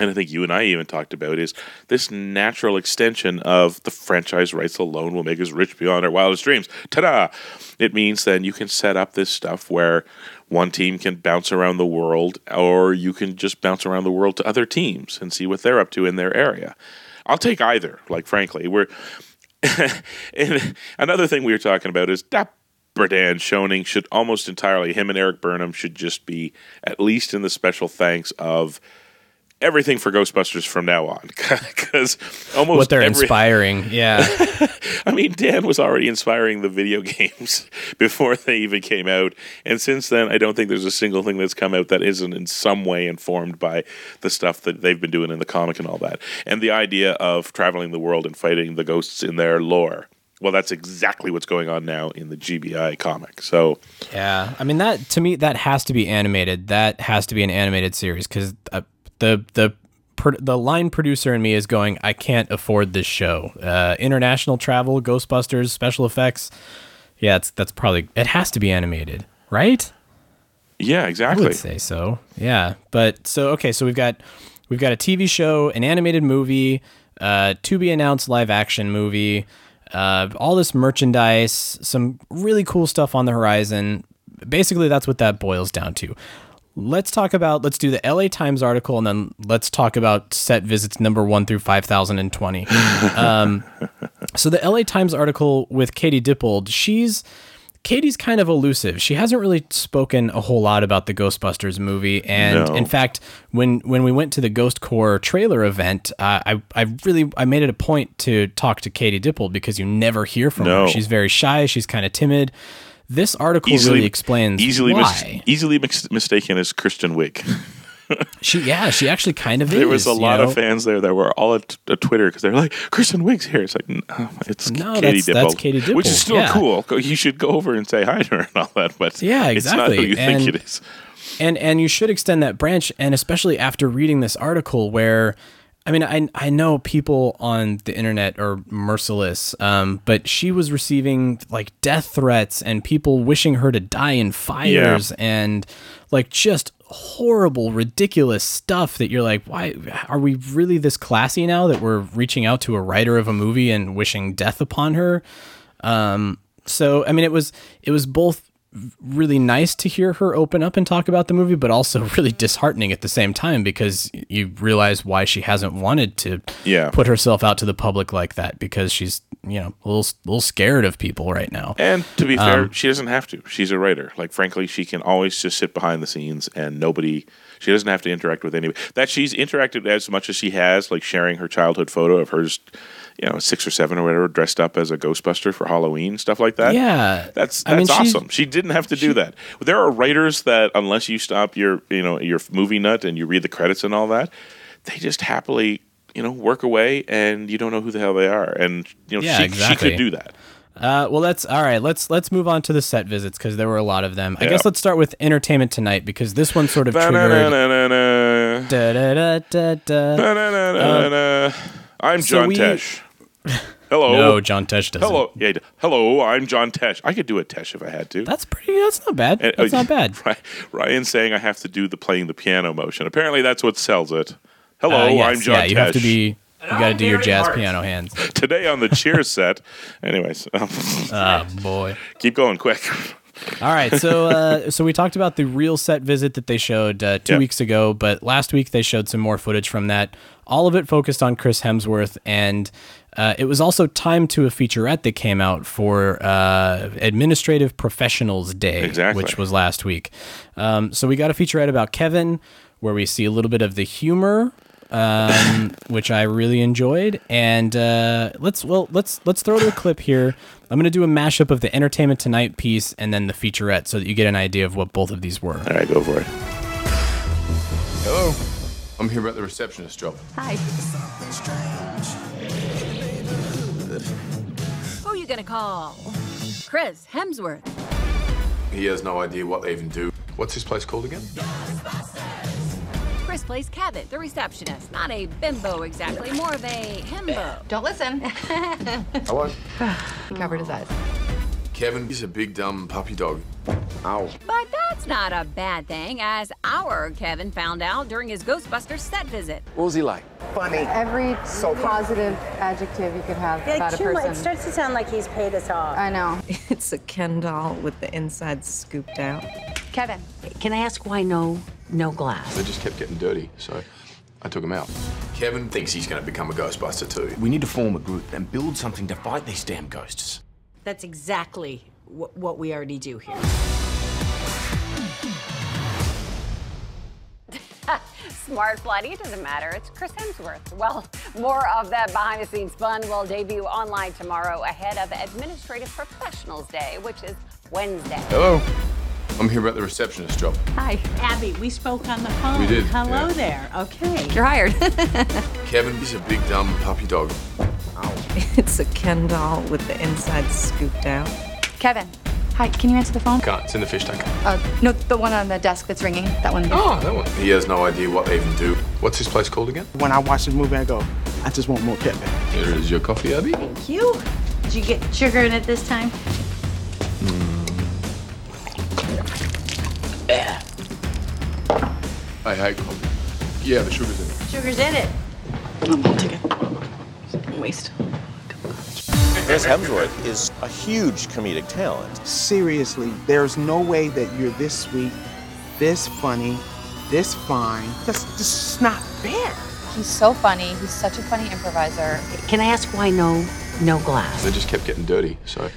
and I think you and I even talked about, is this natural extension of the franchise rights alone will make us rich beyond our wildest dreams. Ta da! It means then you can set up this stuff where one team can bounce around the world, or you can just bounce around the world to other teams and see what they're up to in their area. I'll take either, like, frankly. We're. and another thing we were talking about is that Dan Schoening should almost entirely him and Erik Burnham should just be at least in the special thanks of everything for Ghostbusters from now on because almost what they're every, inspiring. Yeah. I mean, Dan was already inspiring the video games before they even came out, and since then, I don't think there's a single thing that's come out that isn't in some way informed by the stuff that they've been doing in the comic and all that. And the idea of traveling the world and fighting the ghosts in their lore. Well, that's exactly what's going on now in the GBI comic. So, Yeah, I mean that to me that has to be animated. That has to be an animated series because uh, the the the line producer in me is going. I can't afford this show. Uh, international travel, Ghostbusters, special effects. Yeah, it's, that's probably it has to be animated, right? yeah, exactly. I would say so. Yeah, but so okay, so we've got we've got a TV show, an animated movie, uh, to be announced live action movie, uh, all this merchandise, some really cool stuff on the horizon. Basically, that's what that boils down to. Let's talk about let's do the LA Times article and then let's talk about set visits number one through five thousand and twenty. um, so the LA Times article with Katie Dippold, she's Katie's kind of elusive. She hasn't really spoken a whole lot about the Ghostbusters movie, and No. in fact, when when we went to the Ghost Corps trailer event, uh, I I really I made it a point to talk to Katie Dippold because you never hear from No. her. She's very shy. She's kind of timid. This article really explains easily mis- easily mix- mistaken as Kristen Wiig. she yeah, she actually kind of is. there was a lot know? of fans there that were all at, at Twitter because they're like, Kristen Wiig's here. It's like, no, it's No, Katie that's- that's Dippold, Katie which is still yeah. cool. You should go over and say hi to her and all that. But Yeah, it's not exactly. who you think And- it is. and and you should extend that branch and especially after reading this article where I mean, I I know people on the internet are merciless, um, but she was receiving like death threats and people wishing her to die in fires and like just horrible, ridiculous stuff that you're like, why are we really this classy now that we're reaching out to a writer of a movie and wishing death upon her? Um, so I mean, it was it was both really nice to hear her open up and talk about the movie, but also really disheartening at the same time because you realize why she hasn't wanted to Yeah. put herself out to the public like that because she's you know a little a little scared of people right now. And to be fair, Um, she doesn't have to. She's a writer. Like, frankly, she can always just sit behind the scenes and nobody, she doesn't have to interact with anybody. That she's interacted as much as she has, like sharing her childhood photo of hers, you know, six or seven or whatever, dressed up as a Ghostbuster for Halloween, stuff like that. Yeah, That's that's I mean, awesome. She didn't have to do that. There are writers that unless you stop your you know your movie nut and you read the credits and all that, they just happily you know work away and you don't know who the hell they are. And you know Yeah, she exactly. she could do that. Uh, well, let's all right. Let's let's move on to the set visits because there were a lot of them. I Yeah. guess let's start with Entertainment Tonight because this one sort of triggered. Ba-na-na-na-na. I'm John Tesh. Hello. No, John Tesh doesn't. Hello. Yeah, hello, I'm John Tesh. I could do a Tesh if I had to. That's pretty. That's not bad. That's oh, not bad. Ry- Ryan's saying I have to do the playing the piano motion. Apparently, that's what sells it. Hello, Uh, yes, I'm John yeah, you have to be. You And got to do your jazz Hart. piano hands. Today on the Cheers set. Anyways, Oh boy. keep going quick. All right, so uh, so we talked about the real set visit that they showed uh, two Yeah. weeks ago, but last week they showed some more footage from that. All of it focused on Chris Hemsworth, and uh, it was also timed to a featurette that came out for uh, Administrative Professionals Day, Exactly. which was last week. Um, so we got a featurette about Kevin, where we see a little bit of the humor. Um, which I really enjoyed, and uh, let's well let's let's throw to a clip here. I'm gonna do a mashup of the Entertainment Tonight piece and then the featurette, so that you get an idea of what both of these were. All right, go for it. Hello. I'm here about the receptionist job. Hi. Who are you gonna call? Chris Hemsworth. He has no idea what they even do. What's his place called again? Chris plays Kevin, the receptionist. Not a bimbo exactly, more of a himbo. Don't listen. Hello. he covered his eyes. Kevin, is a big dumb puppy dog. Ow. But that's not a bad thing, as our Kevin found out during his Ghostbusters set visit. What was he like? Funny. Every so positive adjective you could have about a person. It starts to sound like he's paid us off. I know. It's a Ken doll with the inside scooped out. Kevin, Can I ask why no, no glass? They just kept getting dirty, so I took them out. Kevin thinks he's going to become a Ghostbuster too. We need to form a group and build something to fight these damn ghosts. That's exactly wh- what we already do here. Smart Bloody, it doesn't matter. It's Chris Hemsworth. Well, more of that behind the scenes fun will debut online tomorrow ahead of Administrative Professionals Day, which is Wednesday. Hello. I'm here about the receptionist job. Hi. Abby, we spoke on the phone. We did, Hello yeah. there. Okay. you're hired. Kevin, he's a big dumb puppy dog. It's a Ken doll with the inside scooped out. Kevin, hi. Can you answer the phone? Can't. It's in the fish tank. Uh, no, the one on the desk that's ringing. That one. Oh, that one. He has no idea what they even do. What's his place called again? When I watch this movie, I go, I just want more Kevin. Here is your coffee, Abby. Thank you. Did you get sugar in it this time? I hate coffee. Yeah, the sugar's in it. Sugar's in it. I'll take it. Waste. Chris Hemsworth is a huge comedic talent. Seriously, there's no way that you're this sweet, this funny, this fine. That's just not fair. He's so funny. He's such a funny improviser. Can I ask why no, no glass? They just kept getting dirty, so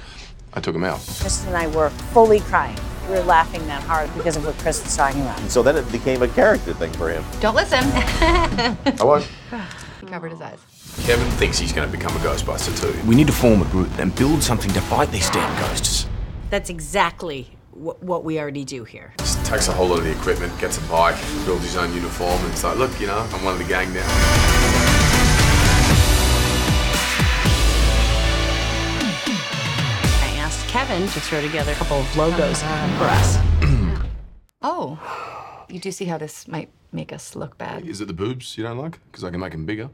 I took him out. Chris and I were fully crying. We were laughing that hard because of what Chris was talking about. So then it became a character thing for him. Don't listen. I was. he covered his eyes. Kevin thinks he's going to become a Ghostbuster too. We need to form a group and build something to fight these damn ghosts. That's exactly wh- what we already do here. Just takes a whole lot of the equipment, gets a bike, builds his own uniform, and it's like, look, you know, I'm one of the gang now. Kevin to throw together a couple of logos for us. Oh, you do see how this might make us look bad. Is it the boobs you don't like? Because I can make them bigger.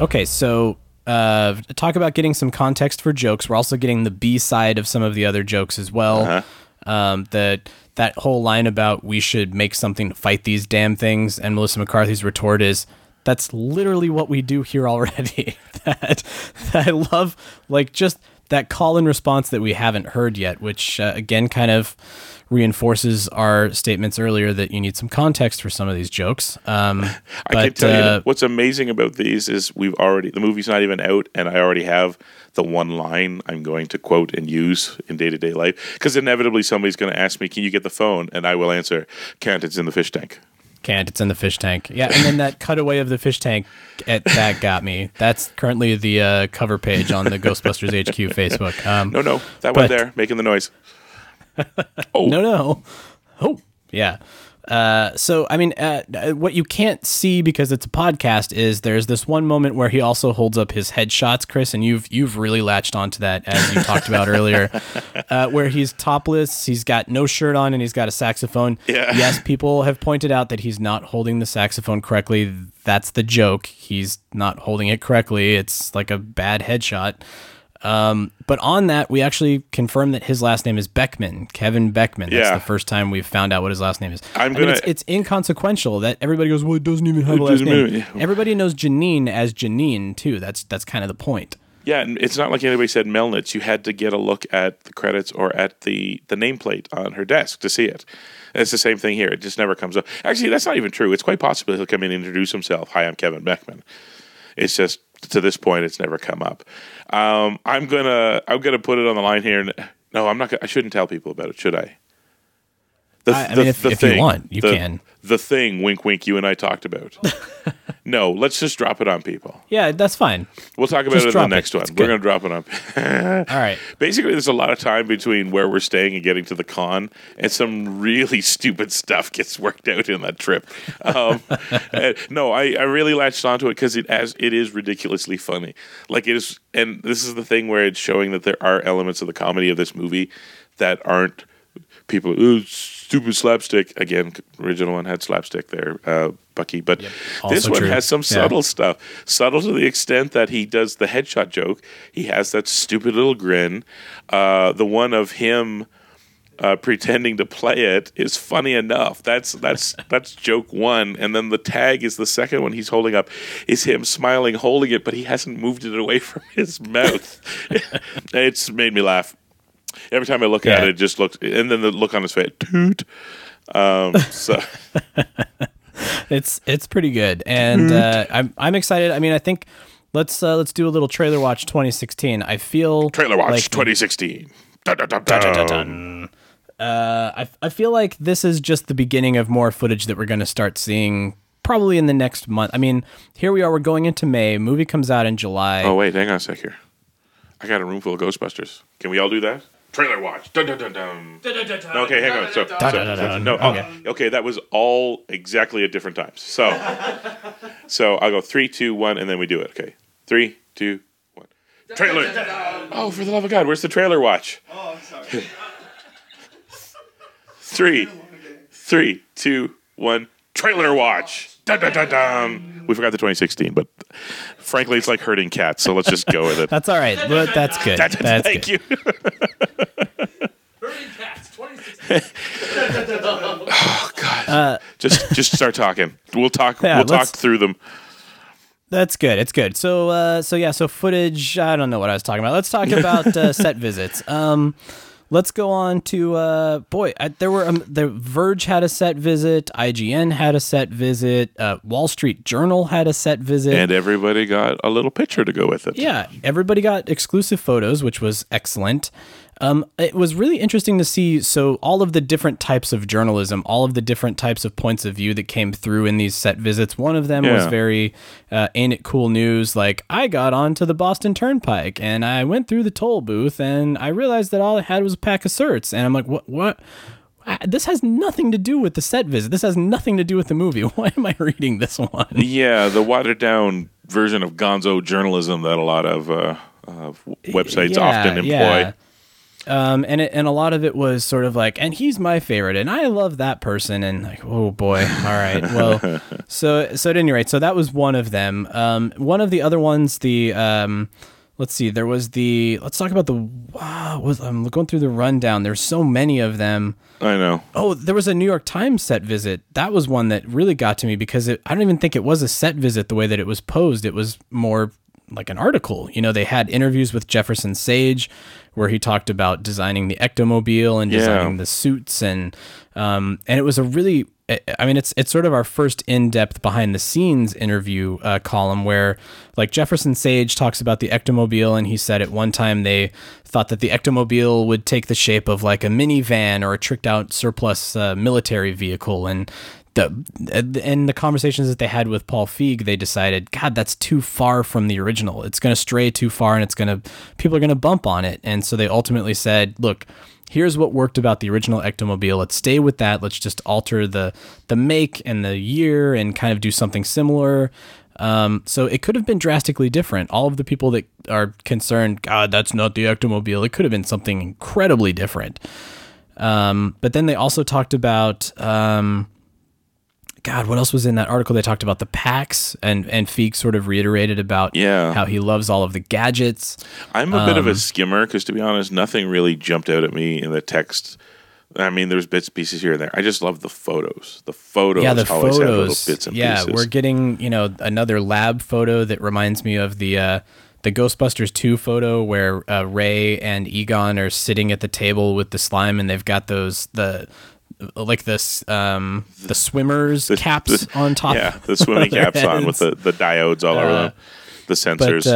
Okay, so uh, talk about getting some context for jokes. We're also getting the B side of some of the other jokes as well. Um, that that whole line about we should make something to fight these damn things, and Melissa McCarthy's retort is, "That's literally what we do here already." that, that I love, like just that call and response that we haven't heard yet, which uh, again kind of reinforces our statements earlier that you need some context for some of these jokes. Um, I but, can tell uh, you what's amazing about these is we've already the movie's not even out, and I already have the one line I'm going to quote and use in day to day life because inevitably somebody's going to ask me, "Can you get the phone?" and I will answer, "Can't. It's in the fish tank." Can't. It's in the fish tank. Yeah, and then that cutaway of the fish tank, it, that got me. That's currently the uh, cover page on the Ghostbusters HQ Facebook. Um, No, no, that one but- there making the noise. Oh no, no. Oh, yeah. Uh, so I mean, uh, uh, what you can't see because it's a podcast is there's this one moment where he also holds up his headshots, Chris, and you've you've really latched onto that as you talked about earlier, uh, where he's topless, he's got no shirt on, and he's got a saxophone. Yeah. Yes, people have pointed out that he's not holding the saxophone correctly. That's the joke. He's not holding it correctly. It's like a bad headshot. Um, but on that, we actually confirmed that his last name is Beckman, Kevin Beckman. That's Yeah. the first time we've found out what his last name is. I'm I mean, gonna- it's, it's inconsequential that everybody goes, well, it doesn't even have a last name. yeah. Everybody knows Janine as Janine too. That's that's kind of the point. Yeah, and it's not like anybody said Melnitz. You had to get a look at the credits or at the the nameplate on her desk to see it. And it's the same thing here. It just never comes up. Actually, that's not even true. It's quite possible he'll come in and introduce himself. Hi, I'm Kevin Beckman. It's just to this point, it's never come up. Um, I'm gonna I'm gonna put it on the line here. And, No, I'm not. Gonna, I shouldn't tell people about it, should I? The, I- I mean, if- if you want, you the- can. The thing, wink, wink. You and I talked about. no, let's just drop it on people. Yeah, that's fine. We'll talk about Just it in the drop it. next one. It's We're going to drop it on. All right. Basically, there's a lot of time between where we're staying and getting to the con, and some really stupid stuff gets worked out in that trip. Um, no, I, I really latched onto it because it as it is ridiculously funny. Like it is, and this is the thing where it's showing that there are elements of the comedy of this movie that aren't people. Ooh, stupid slapstick. Again, original one had slapstick there, uh, Bucky, but this one true. has some Yeah. subtle stuff. Subtle to the extent that he does the headshot joke. He has that stupid little grin. Uh, the one of him uh, pretending to play it is funny enough. That's that's that's joke one, and then the tag is the second one he's holding up. Is him smiling, holding it, but he hasn't moved it away from his mouth. it's made me laugh. Every time I look at it, it just looks, and then the look on his face, toot. Um, so it's it's pretty good, and uh, I'm I'm excited. I mean, I think let's uh, let's do a little trailer watch 2016. I feel trailer watch like 2016. Dun, dun, dun, Dun, dun, dun, dun. Uh, I, I feel like this is just the beginning of more footage that we're going to start seeing probably in the next month. I mean, here we are. We're going into May. Movie comes out in July. Oh wait, hang on a sec here. I got a room full of Ghostbusters. Can we all do that? Trailer watch. Dun, dun, dun, dun. No, okay, hang on. So, Dun, so- dun, dun, dun. no, Okay. okay. okay, that was all exactly at different times. So, so I'll go three, two, one, and then we do it. Okay, three, two, one. Trailer. Oh, for the love of God, where's the trailer watch? Oh, I'm sorry. Three, three, two, one. Trailer watch. Dun, dun, dun, dun. We forgot the 2016, but frankly, it's like herding cats. So let's just go with it. That's all right. But that's good. That's- That's thank good. you. Herding cats, 2016. Oh God! Uh, just just start talking. We'll talk. Yeah, we'll talk through them. That's good. It's good. So, uh, so yeah. So footage. I don't know what I was talking about. Let's talk about uh, set visits. Um, let's go on to uh, boy. I, there were um, the Verge had a set visit. IGN had a set visit. Uh, Wall Street Journal had a set visit. And everybody got a little picture to go with it. Yeah, everybody got exclusive photos, which was excellent. Um, it was really interesting to see. So, all of the different types of journalism, all of the different types of points of view that came through in these set visits. One of them was very uh, ain't it cool news. Like, I got onto the Boston Turnpike and I went through the toll booth and I realized that all I had was a pack of certs. And I'm like, what? What? I- This has nothing to do with the set visit. This has nothing to do with the movie. Why am I reading this one? Yeah, the watered down version of Gonzo journalism that a lot of uh, uh, websites often employ. Um, and it, and a lot of it was sort of like, and he's my favorite, and I love that person, and like, oh boy, all right, well, so so at any rate, so that was one of them. Um, one of the other ones, the um, let's see, there was the let's talk about the wow, was I'm going through the rundown. There's so many of them. I know. Oh, there was a New York Times set visit. That was one that really got to me because it, I don't even think it was a set visit the way that it was posed. It was more like an article. You know, they had interviews with Jefferson Sage where he talked about designing the ectomobile and Yeah. designing the suits and um, and it was a really I- I mean, it's it's sort of our first in-depth behind-the-scenes interview uh, column where, like Jefferson Sage talks about the ectomobile, and he said at one time they thought that the ectomobile would take the shape of like a minivan or a tricked-out surplus uh, military vehicle, and the and the conversations that they had with Paul Feig, they decided, God, that's too far from the original. It's going to stray too far, and it's going to people are going to bump on it, and so they ultimately said, look here's what worked about the original Ectomobile. Let's stay with that. Let's just alter the the make and the year and kind of do something similar. Um, so it could have been drastically different. All of the people that are concerned, God, that's not the Ectomobile. It could have been something incredibly different. Um, but then they also talked about, um, God, what else was in that article? They talked about the packs, and and Feig sort of reiterated about Yeah. how he loves all of the gadgets. I'm a bit of a Um, skimmer because, to be honest, nothing really jumped out at me in the text. I mean, there's bits pieces here and there. I just love the photos. The photos yeah, the always have little bits and yeah, pieces. Yeah, we're getting you know another lab photo that reminds me of the uh, the Ghostbusters two photo where uh, Ray and Egon are sitting at the table with the slime, and they've got those the like this um the swimmers caps on top. Yeah, the swimming caps on with the, the diodes all over Uh, them, the sensors.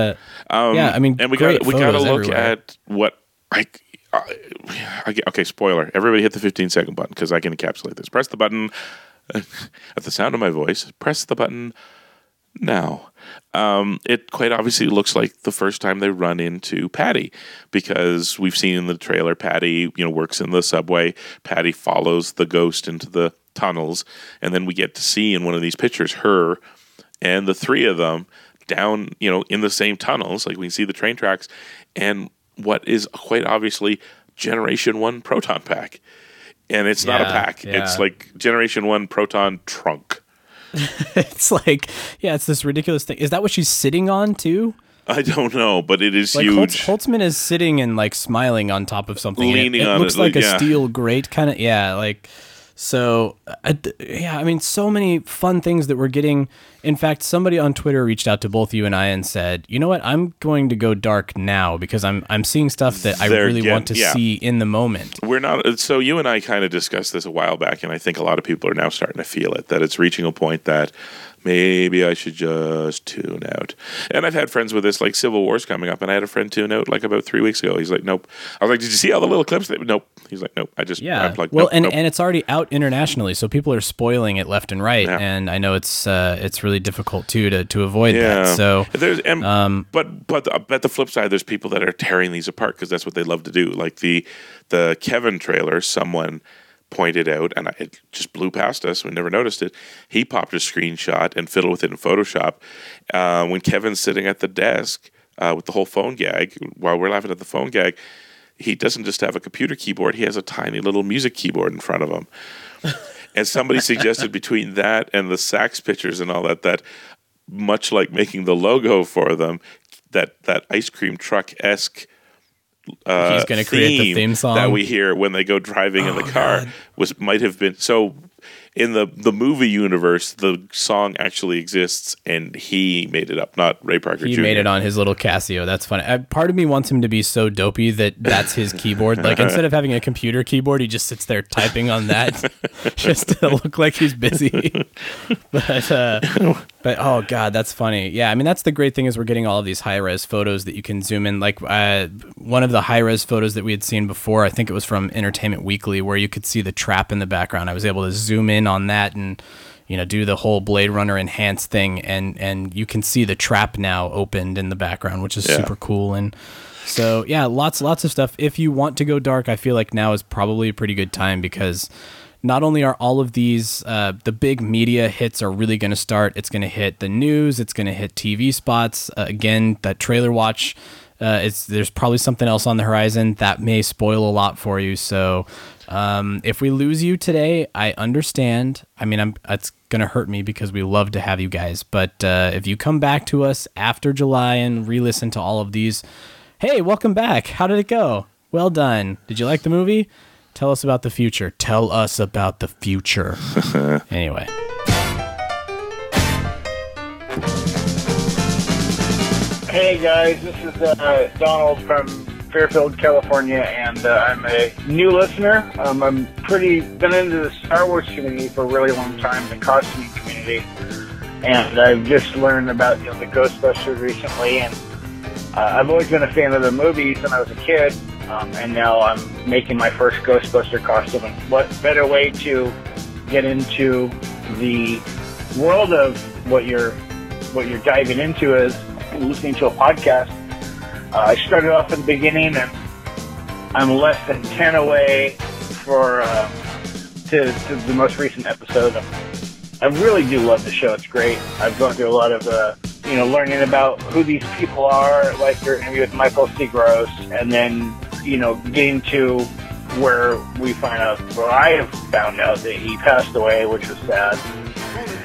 uh, yeah, I mean, and we got we got to look everywhere. at what I, I. Okay, spoiler. Everybody hit the 15 second button because I can encapsulate this. Press the button at the sound of my voice. Press the button now. Um, it quite obviously looks like the first time they run into Patty because we've seen in the trailer Patty, you know, works in the subway. Patty follows the ghost into the tunnels, and then we get to see in one of these pictures her and the three of them down, you know, in the same tunnels. Like we can see the train tracks, and what is quite obviously Generation One proton pack, and it's not a pack. yeah. It's like Generation One proton trunk. it's like yeah, it's this ridiculous thing. Is that what she's sitting on too? I don't know, but it is Like huge. Holtz, Holtzman is sitting and like smiling on top of something. and it- Leaning it, on looks it, like like, a yeah. steel grate kind of. Yeah, like so. Uh, I d yeah, I mean, so many fun things that we're getting. In fact, somebody on Twitter reached out to both you and I and said, "You know what? I'm going to go dark now because I'm I'm seeing stuff that I They're really getting- want to yeah. see in the moment." We're not. Uh, so you and I kind of discussed this a while back, and I think a lot of people are now starting to feel it. That it's reaching a point that maybe I should just tune out. And I've had friends with this, like Civil War's coming up, and I had a friend tune out like about three weeks ago. He's like, "Nope." I was like, "Did you see all the little clips?" Nope. He's like, "Nope." I just Yeah. I'm like, well, nope, and, nope. and it's already out internationally, so people are spoiling it left and right, and I know it's uh, it's really difficult too to to avoid that. So there's and, um, but but the, but the flip side, there's people that are tearing these apart because that's what they love to do. Like the the Kevin trailer, someone pointed out, and I, it just blew past us. We never noticed it. He popped a screenshot and fiddled with it in Photoshop uh, when Kevin's sitting at the desk uh, with the whole phone gag. While we're laughing at the phone gag, he doesn't just have a computer keyboard; he has a tiny little music keyboard in front of him. and somebody suggested between that and the sax pictures and all that that much like making the logo for them that that ice cream truck esque uh, He's gonna create the theme song? that we hear when they go driving in the car was might have been so in the the movie universe the song actually exists and he made it up not Ray Parker he Jr. made it on his little Casio. That's funny. Uh, part of me wants him to be so dopey that that's his keyboard. Like instead of having a computer keyboard, he just sits there typing on that, just to look like he's busy. but uh, but oh god, that's funny. Yeah, I mean that's the great thing is we're getting all of these high res photos that you can zoom in. Like uh, one of the high res photos that we had seen before, I think it was from Entertainment Weekly, where you could see the trap in the background. I was able to zoom in on that and you know do the whole Blade Runner enhanced thing, and and you can see the trap now opened in the background, which is Yeah. super cool and. So yeah, lots lots of stuff. If you want to go dark, I feel like now is probably a pretty good time because not only are all of these uh, the big media hits are really going to start. It's going to hit the news. It's going to hit TV spots. Uh, again, that trailer watch. Uh, it's there's probably something else on the horizon that may spoil a lot for you. So um, if we lose you today, I understand. I mean, I'm it's gonna hurt me because we love to have you guys. But uh, if you come back to us after July and re-listen to all of these, hey, welcome back. How did it go? Well done. Did you like the movie? Tell us about the future. Tell us about the future. anyway. Hey guys, this is uh, Donald from Fairfield, California, and uh, I'm a new listener. Um, I'm pretty been into the Star Wars community for a really long time, the costuming community, and I've just learned about you know the Ghostbusters recently, and uh, I've always been a fan of the movies when I was a kid, um, and now I'm making my first Ghostbuster costume. What better way to get into the world of what you're what you're diving into is listening to a podcast. Uh, I started off in the beginning and I'm less than 10 away for uh, to, to the most recent episode. I really do love the show. It's great. I've gone through a lot of, uh, you know, learning about who these people are, like your interview with Michael C. Gross, and then, you know, getting to where we find out, where I have found out that he passed away, which was sad.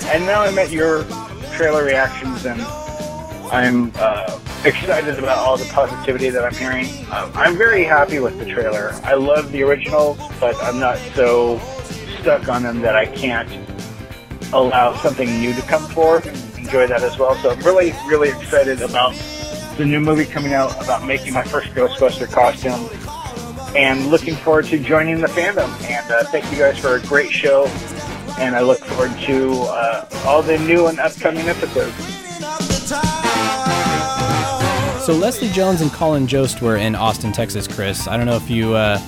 And now I'm at your trailer reactions, and I'm uh, excited about all the positivity that I'm hearing. Um, I'm very happy with the trailer. I love the originals, but I'm not so stuck on them that I can't allow something new to come forth and enjoy that as well. So I'm really, really excited about the new movie coming out about making my first Ghostbuster costume and looking forward to joining the fandom. And uh, thank you guys for a great show. And I look forward to uh, all the new and upcoming episodes. So Leslie Jones and Colin Jost were in Austin, Texas. Chris, I don't know if you. Uh,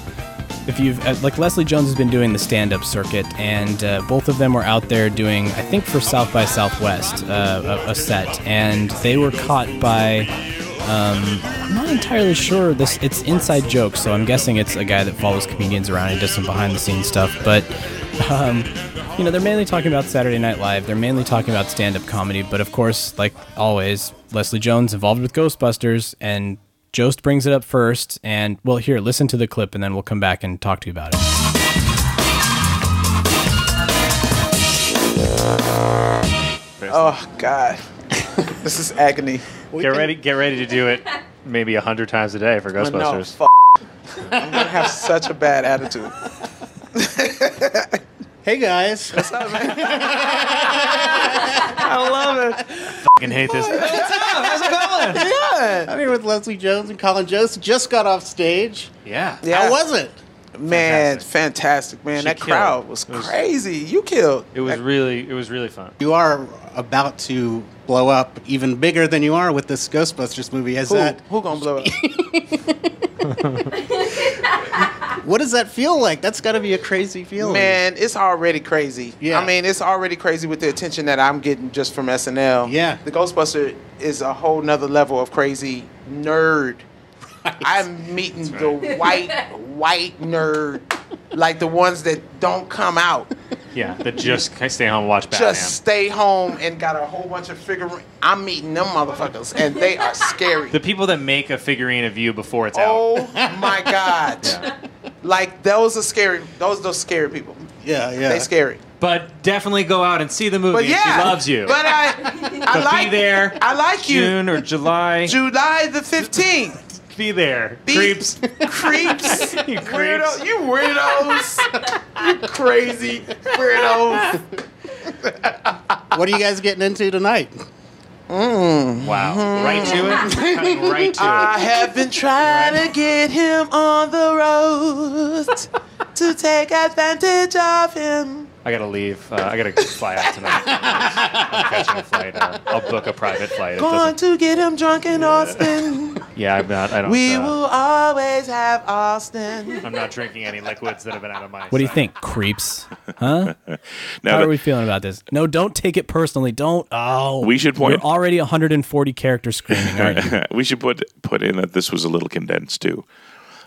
if you've uh, like Leslie Jones has been doing the stand-up circuit, and uh, both of them were out there doing, I think, for South by Southwest, uh, a, a set, and they were caught by um, I'm not entirely sure. This it's inside jokes, so I'm guessing it's a guy that follows comedians around and does some behind the scenes stuff. But um, you know, they're mainly talking about Saturday Night Live. They're mainly talking about stand up comedy. But of course, like always, Leslie Jones involved with Ghostbusters, and Jost brings it up first. And well, here, listen to the clip, and then we'll come back and talk to you about it. Oh God, this is agony. Get ready, get ready to do it maybe a hundred times a day for Ghostbusters. fuck. I'm gonna have such a bad attitude. Hey guys. What's up, man? I love it. Fucking hate this. How's it going? Yeah. I'm here with Leslie Jones and Colin Jost. Just got off stage. Yeah. Yeah. How was it? Man, fantastic, man. She that killed. crowd was It was- crazy. You killed. It was really, it was really fun. You are about to blow up even bigger than you are with this Ghostbusters movie. Is Who, that who gonna blow up? what does that feel like? That's got to be a crazy feeling. Man, it's already crazy. Yeah. I mean, it's already crazy with the attention that I'm getting just from SNL. Yeah. The Ghostbuster is a whole nother level of crazy nerd. Right. I'm meeting the white, white nerd, like the ones that don't come out. Yeah, that just stay home and watch Batman. Just stay home and got a whole bunch of figurines. I'm meeting them motherfuckers, and they are scary. the people that make a figurine of you before it's oh out. Oh my god! Like those are scary. Those those scary people. Yeah, yeah. They scary. But definitely go out and see the movie. But yeah, she loves you. But I, I But like be there. I like you. June or July. July the fifteenth. Be there. Be- Creeps. Creeps. You Weirdo, creeps. you weirdos. you crazy weirdos. what are you guys getting into tonight? Mm. Wow. Right to it. Right to I it. have been trying to get him on the road to take advantage of him. I gotta leave. Uh, I gotta fly out tonight. I'm catching a flight. Uh, I'll book a private flight. It Going to get him drunk in Austin. yeah, I'm not. I don't. we uh, will always have Austin. I'm not drinking any liquids that have been out of my. What do you think, creeps? Huh? Now How that- are we feeling about this? No, don't take it personally. Don't. Oh, We should point- You're already 140 characters screaming, aren't you? we should put put in that this was a little condensed too.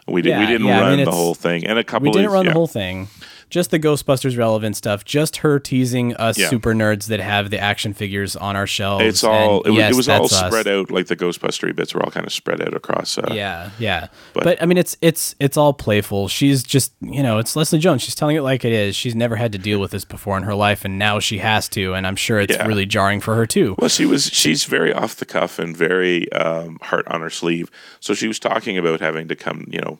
We did we Yeah, didn't yeah, I run mean, the whole thing, and a couple. We didn't of, run yeah. the whole thing. Just the Ghostbusters relevant stuff. Just her teasing us Yeah. super nerds that have the action figures on our shelves. It's all and it was, yes, it was all that's us. spread out like the Ghostbustery bits were all kind of spread out across. Uh, Yeah, yeah. But- But, I mean, it's it's it's all playful. She's just you know, it's Leslie Jones. She's telling it like it is. She's never had to deal with this before in her life, and now she has to. And I'm sure it's Yeah. really jarring for her too. Well, she was she's very off the cuff and very um, heart on her sleeve. So she was talking about having to come, you know,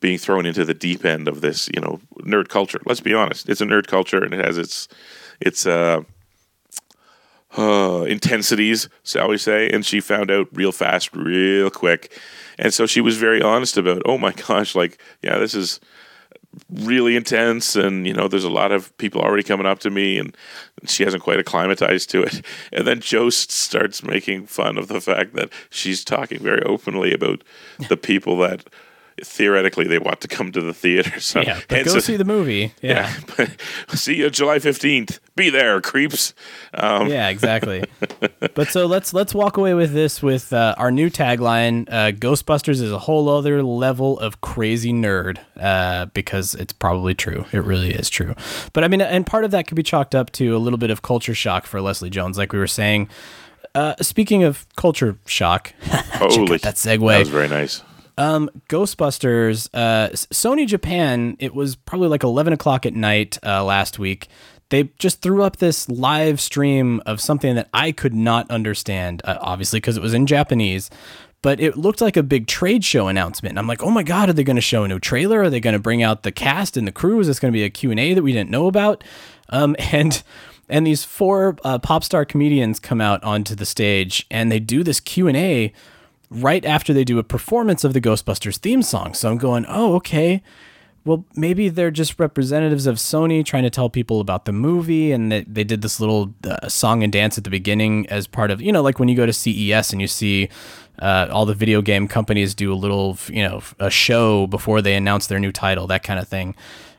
being thrown into the deep end of this, you know, nerd culture. Let's be honest, it's a nerd culture and it has its its uh, uh, intensities, shall we say? And she found out real fast, real quick. And so she was very honest about, oh my gosh, like, yeah, this is really intense and you know there's a lot of people already coming up to me and she hasn't quite acclimatized to it and then Jost starts making fun of the fact that she's talking very openly about the people that theoretically they want to come to the theater. So yeah, but go see the movie. Yeah. but see you July fifteenth. Be there, creeps. Um, yeah, exactly. but so let's let's walk away with this with uh, our new tagline: uh, "Ghostbusters is a whole other level of crazy nerd," uh, because it's probably true. It really is true. But I mean, and part of that could be chalked up to a little bit of culture shock for Leslie Jones, like we were saying. Uh, speaking of culture shock, Holy, that segue. That was very nice. Um, Ghostbusters, uh, Sony Japan, it was probably like 11 o'clock at night uh, last week. They just threw up this live stream of something that I could not understand, uh, obviously, because it was in Japanese. But it looked like a big trade show announcement. And I'm like, oh my God, are they going to show a new trailer? Are they going to bring out the cast and the crew? Is this going to be a Q&A that we didn't know about? Um, and and these four uh, pop star comedians come out onto the stage and they do this Q&A right after they do a performance of the Ghostbusters theme song. So I'm going, oh, okay. Well, maybe they're just representatives of Sony trying to tell people about the movie, and they, they did this little uh, song and dance at the beginning as part of, you know, like when you go to CES and you see uh, all the video game companies do a little, you know, a show before they announce their new title, that kind of thing.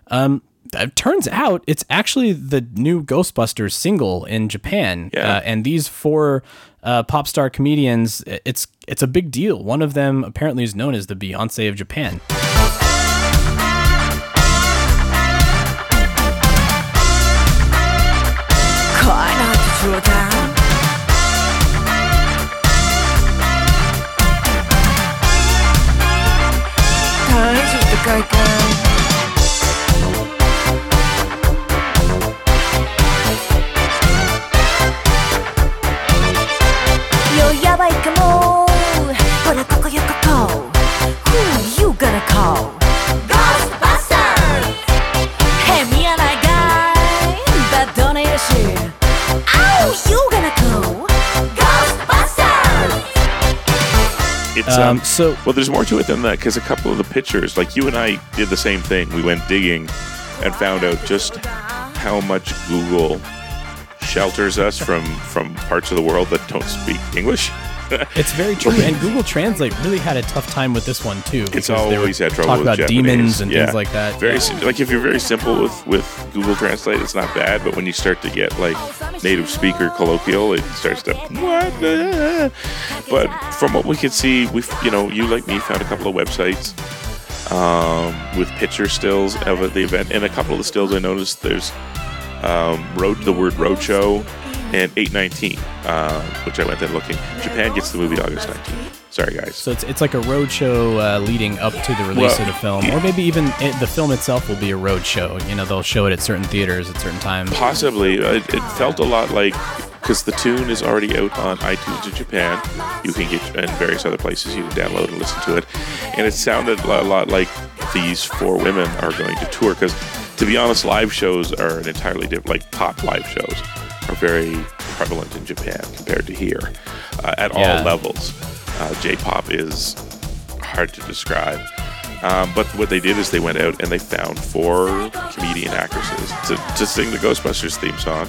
Um, it turns out it's actually the new Ghostbusters single in Japan, uh, and these four uh, pop star comedians, it's it's a big deal. One of them apparently is known as the Beyonce of Japan. Um, Um, so well. There's more to it than that because a couple of the pictures, like you and I, did the same thing. We went digging and found out just how much Google shelters us from from parts of the world that don't speak English. It's very true, and Google Translate really had a tough time with this one too. It's always had trouble talking with about Japanese. demons and Yeah. things like that. Very sim- like if you're very simple with with Google Translate, it's not bad. But when you start to get like native speaker colloquial, it starts to what? the-" But from what we could see, we you know you like me found a couple of websites um, with picture stills of the event, and a couple of the stills I noticed there's um, road the word roadshow and 819, uh, which I went then looking. Japan gets the movie August 19th. Sorry guys. So it's, it's like a road show uh, leading up to the release Well, of the film, or maybe even it, the film itself will be a road show. You know, they'll show it at certain theaters at certain times. Possibly. Uh, It, it felt a lot like because the tune is already out on iTunes in Japan. You can get and various other places you can download and listen to it, and it sounded a lot like these four women are going to tour. Because to be honest, live shows are an entirely different. Like pop live shows are very prevalent in Japan compared to here uh, at Yeah. all levels. Uh, J-pop is hard to describe. Um, but what they did is they went out and they found four comedian actresses to, to sing the Ghostbusters theme song.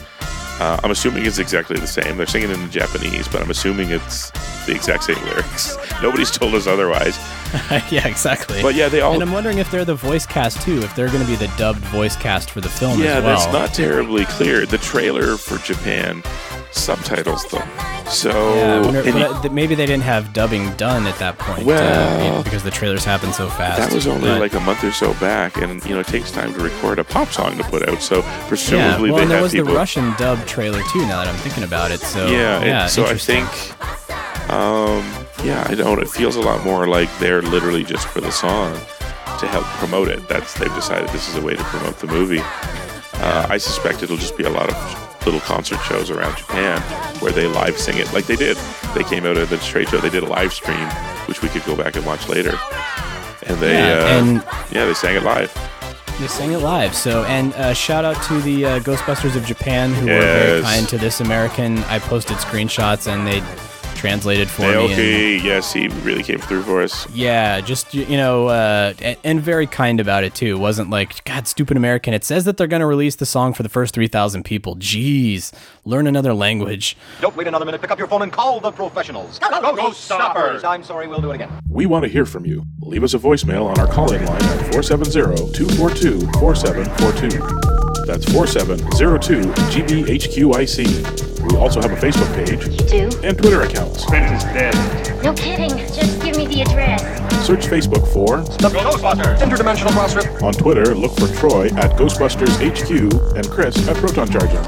Uh, I'm assuming it's exactly the same. They're singing in Japanese, but I'm assuming it's the exact same lyrics. Nobody's told us otherwise. yeah, exactly. But yeah, they all- And I'm wondering if they're the voice cast too. If they're going to be the dubbed voice cast for the film yeah, as well. that's not terribly clear. The trailer for Japan subtitles them. So Yeah, wonder- and but, you- uh, maybe they didn't have dubbing done at that point. uh, Well- know, because the trailers happen so fast. that was only But- like a month or so back, and you know it takes time to record a pop song to put out. So presumably yeah, well, and there was people. the Russian dub trailer too. Now that I'm thinking about it, so yeah, yeah. so I think, um, yeah, I don't. It feels a lot more like they're literally just for the song to help promote it. That's they've decided this is a way to promote the movie. Uh, I suspect it'll just be a lot of little concert shows around Japan where they live sing it like they did. They came out of the trade show. They did a live stream, which we could go back and watch later. And they, Yeah, uh, and- yeah, they sang it live. They sang it live. So, and uh, shout out to the uh, Ghostbusters of Japan who were very kind to this American. I posted screenshots and they translated for me. and- yes, he really came through for us. yeah, just you know, uh, and, and very kind about it too. Wasn't like God, stupid American. It says that they're going to release the song for the first three thousand people. Jeez, learn another language. Don't wait another minute. Pick up your phone and call the professionals. Go, go, go, stoppers! I'm sorry, we'll do it again. We want to hear from you. Leave us a voicemail on our call-in line at 470-242-4742. That's 4702-GBHQIC. We also have a Facebook page do? and Twitter accounts. Spence is dead. No kidding. Just give me the address. Search Facebook for The Ghostbusters Interdimensional Cross Rip. On Twitter, look for Troy at Ghostbusters HQ and Chris at Proton Charger.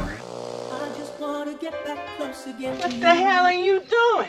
What the hell are you doing?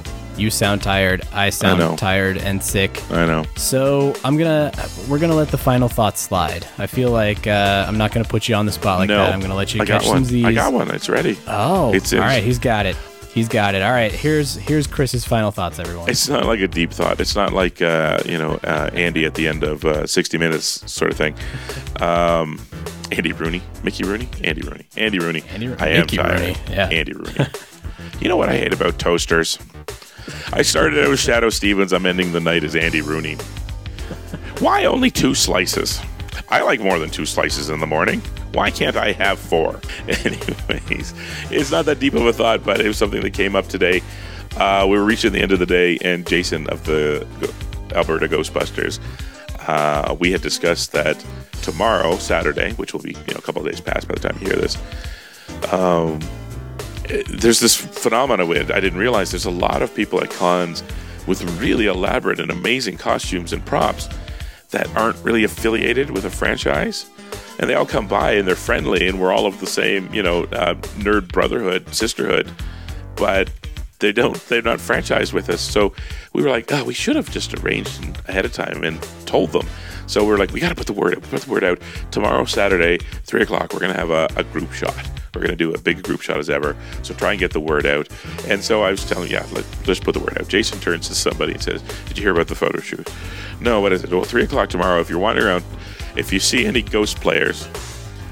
You sound tired. I sound know. tired and sick. I know. So I'm gonna we're gonna let the final thoughts slide. I feel like uh, I'm not gonna put you on the spot like no, that. I'm gonna let you I got catch one. some Z's. I got one. It's ready. Oh, It's- all right. He's got it. He's got it. All right. Here's here's Chris's final thoughts, everyone. It's not like a deep thought. It's not like uh, you know uh, Andy at the end of uh, 60 Minutes sort of thing. Um, Andy Rooney, Mickey Rooney, Andy Rooney, Andy Rooney. Andy Ro- I am Mickey tired. Rooney, yeah. Andy Rooney. you know what I hate about toasters? I started out with Shadoe Stevens. I'm ending the night as Andy Rooney. Why only two slices? I like more than two slices in the morning. Why can't I have four? Anyways, it's not that deep of a thought, but it was something that came up today. Uh, we were reaching the end of the day, and Jason of the Alberta Ghostbusters, uh, we had discussed that tomorrow, Saturday, which will be you know a couple of days past by the time you hear this, um, there's this phenomenon with I didn't realize there's a lot of people at cons with really elaborate and amazing costumes and props that aren't really affiliated with a franchise. And they all come by and they're friendly and we're all of the same, you know, uh, nerd brotherhood, sisterhood, but they don't, they're not franchised with us. So we were like, oh, we should have just arranged ahead of time and told them. So we're like, we got to put the word out, put the word out. Tomorrow, Saturday, three o'clock, we're going to have a, a group shot. We're going to do a big group shot as ever. So try and get the word out. And so I was telling, yeah, let, let's put the word out. Jason turns to somebody and says, Did you hear about the photo shoot? No, what is it? Well, three o'clock tomorrow. If you're wandering around, if you see any ghost players,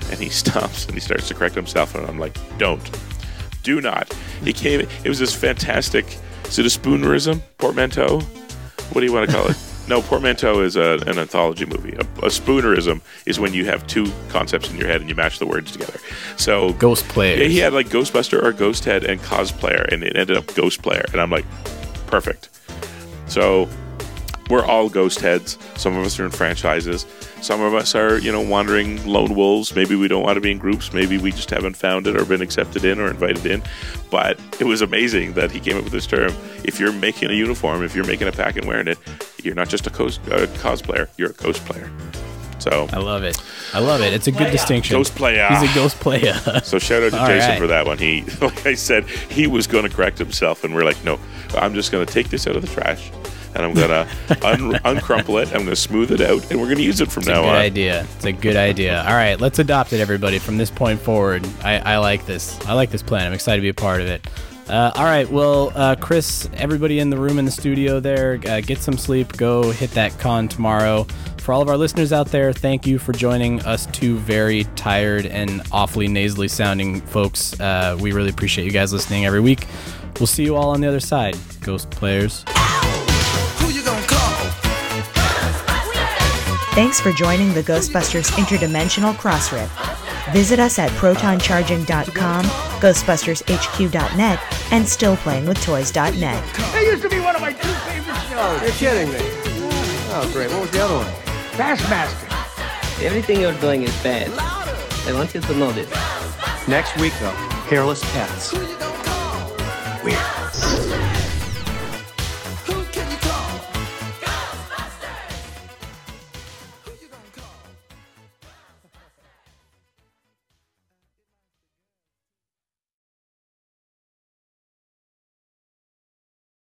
and he stops and he starts to correct himself, and I'm like, Don't. Do not. He came, it was this fantastic, is it a spoonerism? Portmanteau? What do you want to call it? No, portmanteau is a, an anthology movie. A, a spoonerism is when you have two concepts in your head and you match the words together. So Ghost player. Yeah, he had like Ghostbuster or Ghost Head and cosplayer, and it ended up Ghost Player, and I'm like, perfect. So we're all ghost heads. Some of us are in franchises. Some of us are, you know, wandering lone wolves. Maybe we don't want to be in groups. Maybe we just haven't found it or been accepted in or invited in. But it was amazing that he came up with this term. If you're making a uniform, if you're making a pack and wearing it, you're not just a cos- uh, cosplayer, you're a ghost player. So I love it. I love it. It's a good distinction. Ghost player. He's a ghost player. So shout out to All Jason right. for that one. He, like I said, he was going to correct himself, and we're like, no, I'm just going to take this out of the trash, and I'm going to un- uncrumple it. I'm going to smooth it out, and we're going to use it from It's a now good on. idea. It's a good idea. All right, let's adopt it, everybody. From this point forward, I, I like this. I like this plan. I'm excited to be a part of it. Uh, all right, well, uh, Chris, everybody in the room in the studio there, uh, get some sleep. Go hit that con tomorrow. For all of our listeners out there, thank you for joining us, two very tired and awfully nasally sounding folks. Uh, we really appreciate you guys listening every week. We'll see you all on the other side, Ghost Players. Thanks for joining the Ghostbusters Interdimensional Crossrip. Visit us at protoncharging.com, ghostbustershq.net, and stillplayingwithtoys.net. That used to be one of my two favorite shows. You're kidding me. Oh, great. What was the other one? Bassmaster. Everything you're doing is bad. I want you to know this. Next week, though, hairless cats. Weird.